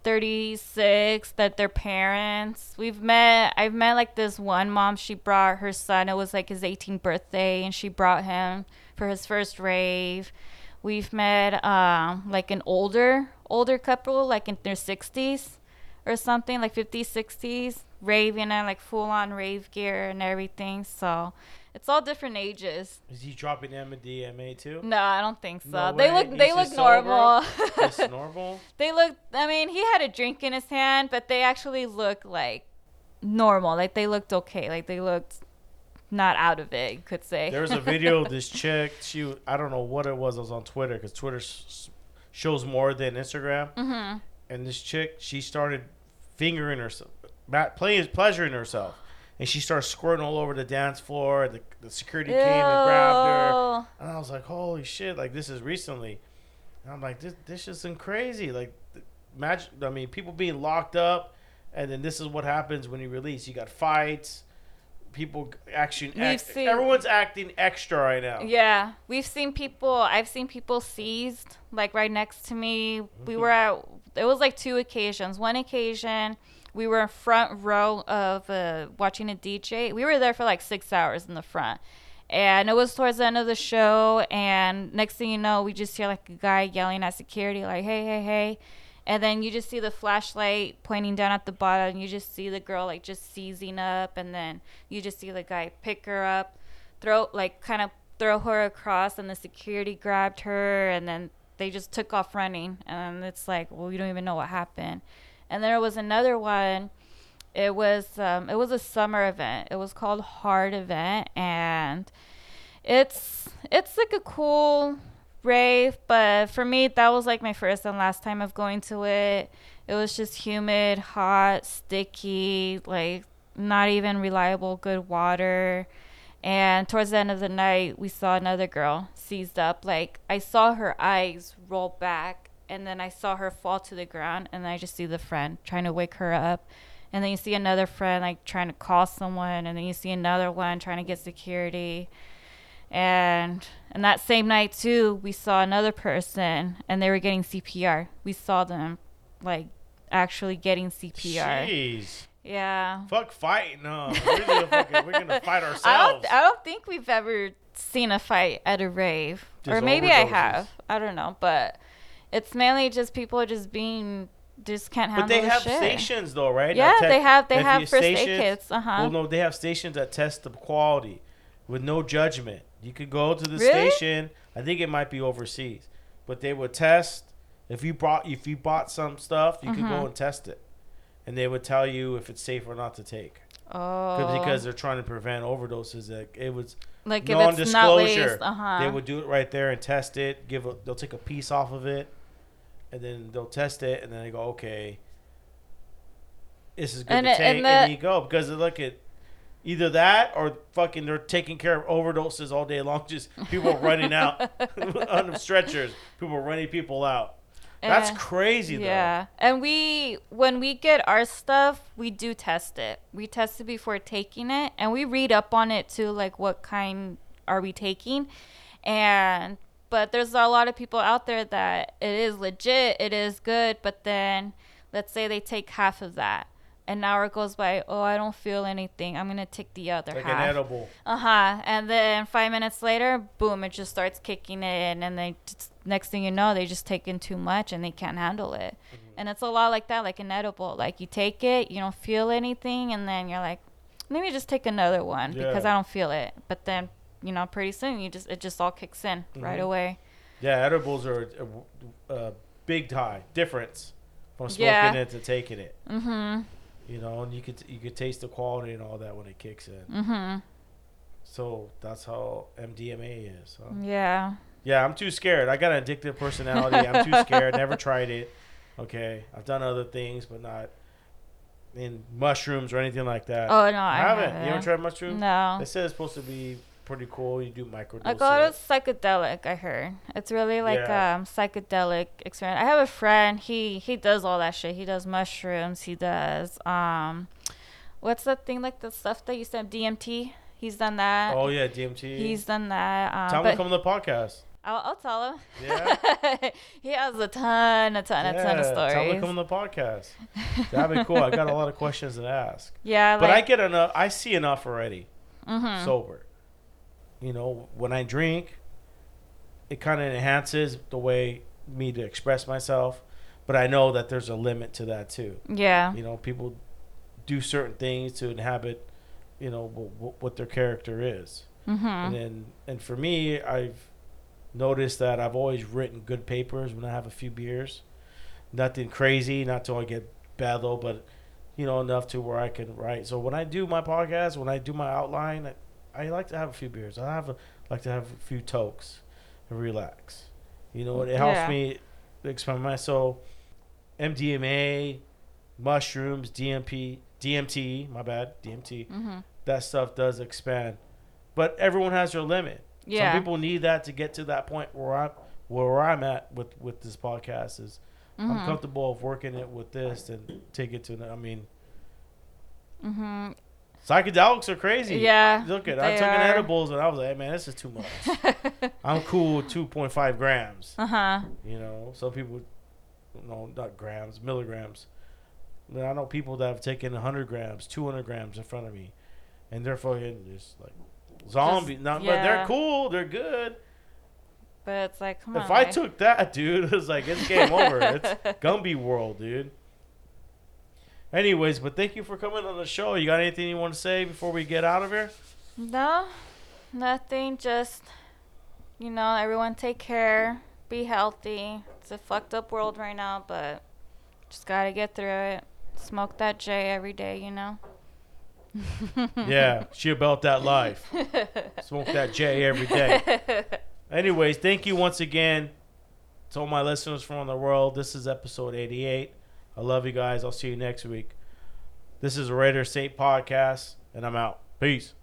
36 that their parents we've met i've met like this one mom she brought her son it was like his 18th birthday and she brought him for his first rave. We've met um like an older older couple like in their 60s or something like 50s 60s raving and like full on rave gear and everything so it's all different ages Is he dropping MDMA too? no i don't think so No they way. look they He's look normal Just normal. they look i mean he had a drink in his hand but they actually look like normal like they looked okay like they looked not out of it you could say There was a video of this chick. She, I don't know what it was. I was on Twitter because Twitter shows more than Instagram. mm-hmm. And this chick, she started fingering herself, playing, pleasuring herself, and she starts squirting all over the dance floor. The, the security came and grabbed her, and I was like, "Holy shit!" Like this is recently. And I'm like, "This, this isn't crazy." Like, imagine. I mean, people being locked up, and then this is what happens when you release. You got fights. People action. Act, seen- everyone's acting extra right now. Yeah, we've seen people. I've seen people seized, like right next to me. We mm-hmm. were at. It was like two occasions. One occasion, we were in front row of uh, watching a DJ. We were there for like six hours in the front, and it was towards the end of the show. And next thing you know, we just hear like a guy yelling at security, like "Hey, hey, hey!" And then you just see the flashlight pointing down at the bottom. And you just see the girl like just seizing up, and then you just see the guy pick her up throw like kind of throw her across and the security grabbed her and then they just took off running and it's like well we don't even know what happened and there was another one. It was um, it was a summer event. It was called hard event and it's it's like a cool rave but for me that was like my first and last time of going to it. It was just humid hot sticky like not even reliable good water. And towards the end of the night, we saw another girl seized up. Like I saw her eyes roll back, and then I saw her fall to the ground, and I just see the friend trying to wake her up. And then you see another friend like trying to call someone, and then you see another one trying to get security. And and that same night too, we saw another person, and they were getting CPR. We saw them like actually getting CPR. Jeez. Yeah. Fuck fighting, huh? We're gonna, fucking, we're gonna fight I ourselves. don't. I don't think we've ever seen a fight at a rave, Just or maybe I have. I don't know, but it's mainly just people just being just can't handle but they the have shit. stations though, right? Yeah, That they have. They have first aid stations- kits. Uh huh. Well, no, they have stations that test the quality with no judgment. You could go to the Really? station. I think it might be overseas, but they would test if you brought if you bought some stuff, you could Mhm. go and test it, and they would tell you if it's safe or not to take. oh. Because they're trying to prevent overdoses. Like it was like if it's not non-disclosure. laced. Uh huh. They would do it right there and test it. Give a, they'll take a piece off of it, and then they'll test it, and then they go, okay, this is good And to it- take, and and, you go because they look at either that or fucking they're taking care of overdoses all day long. Just people running out on stretchers, people running people out. That's Eh, crazy though. Yeah, and we when we get our stuff, we do test it. We test it before taking it, and we read up on it too, like what kind are we taking, and but there's a lot of people out there that it is legit, it is good, but then let's say they take half of that. An hour goes by. Oh, I don't feel anything. I'm gonna take the other Like half. Like an edible. Uh huh. And then five minutes later, boom, it just starts kicking in, and they just, next thing you know, they just take in too much and they can't handle it. Mm-hmm. And it's a lot like that, like an edible. Like you take it, you don't feel anything, and then you're like, let me just take another one because I don't feel it. But then, you know, pretty soon you just it just all kicks in right Mhm. away. Yeah, edibles are a, a big tie difference from smoking Yeah. it to taking it. Mm-hmm. You know, and you could you could taste the quality and all that when it kicks in. Mm-hmm. So that's how MDMA is. Huh? Yeah. Yeah, I'm too scared. I got an addictive personality. I'm too scared. Never tried it. Okay, I've done other things, but not in mushrooms or anything like that. Oh no, I, I haven't. You haven't. ever tried mushrooms? No. They said it's supposed to be pretty cool. You do microdose. I got it. psychedelic. I heard it's really like Yeah. um psychedelic experience. I have a friend. He he does all that shit. He does mushrooms. He does um, what's that thing like the stuff that you said DMT. He's done that. Oh yeah, DMT. He's done that. Um, Tell him to come on the podcast. I'll, I'll tell him. Yeah. he has a ton, a ton, a ton of Yeah, Tell him to come on the podcast. That'd be cool. I got a lot of questions to ask. yeah, But I get enough. I see enough already. mhm. sober. You know, when I drink, it kind of enhances the way me to express myself, but I know that there's a limit to that too. yeah, You know, people do certain things to inhabit, you know, w- w- what their character is. mhm, And then, and for me, I've noticed that I've always written good papers when I have a few beers. Nothing crazy, not till I get bad though, but you know enough to where I can write. So when I do my podcast, when I do my outline, I, like to have a few beers. I have a, like to have a few tokes and relax. You know, it helps Yeah. me expand my so MDMA, mushrooms, DMP, DMT. My bad, DMT mhm. that stuff does expand. But everyone has their limit. Yeah. Some people need that to get to that point where I'm where I'm at with with this podcast is I'm Mhm. comfortable of working it with this and take it to I mean Mhm. Psychedelics are crazy. Yeah, Look at I took an edibles and I was like, hey, man, this is too much. I'm cool with 2.5 grams. uh huh. You know, some people no, not grams, milligrams. But I know people that have taken 100 grams, 200 grams in front of me, and they're fucking just like zombie. not, But they're cool. They're good. But it's like, come if on. If I like- took that, dude, it's like it's game over. It's Gumby world, dude. Anyways, but thank you for coming on the show. You got anything you want to say before we get out of here? No, nothing. Just, you know, everyone take care. Be healthy. It's a fucked up world right now, but just gotta get through it. Smoke that J every day, you know? Yeah, she about that life. Smoke that J every day. Anyways, thank you once again to all my listeners from around the world. This is episode 88. I love you guys. I'll see you next week. This is Raider State podcast, and I'm out. Peace.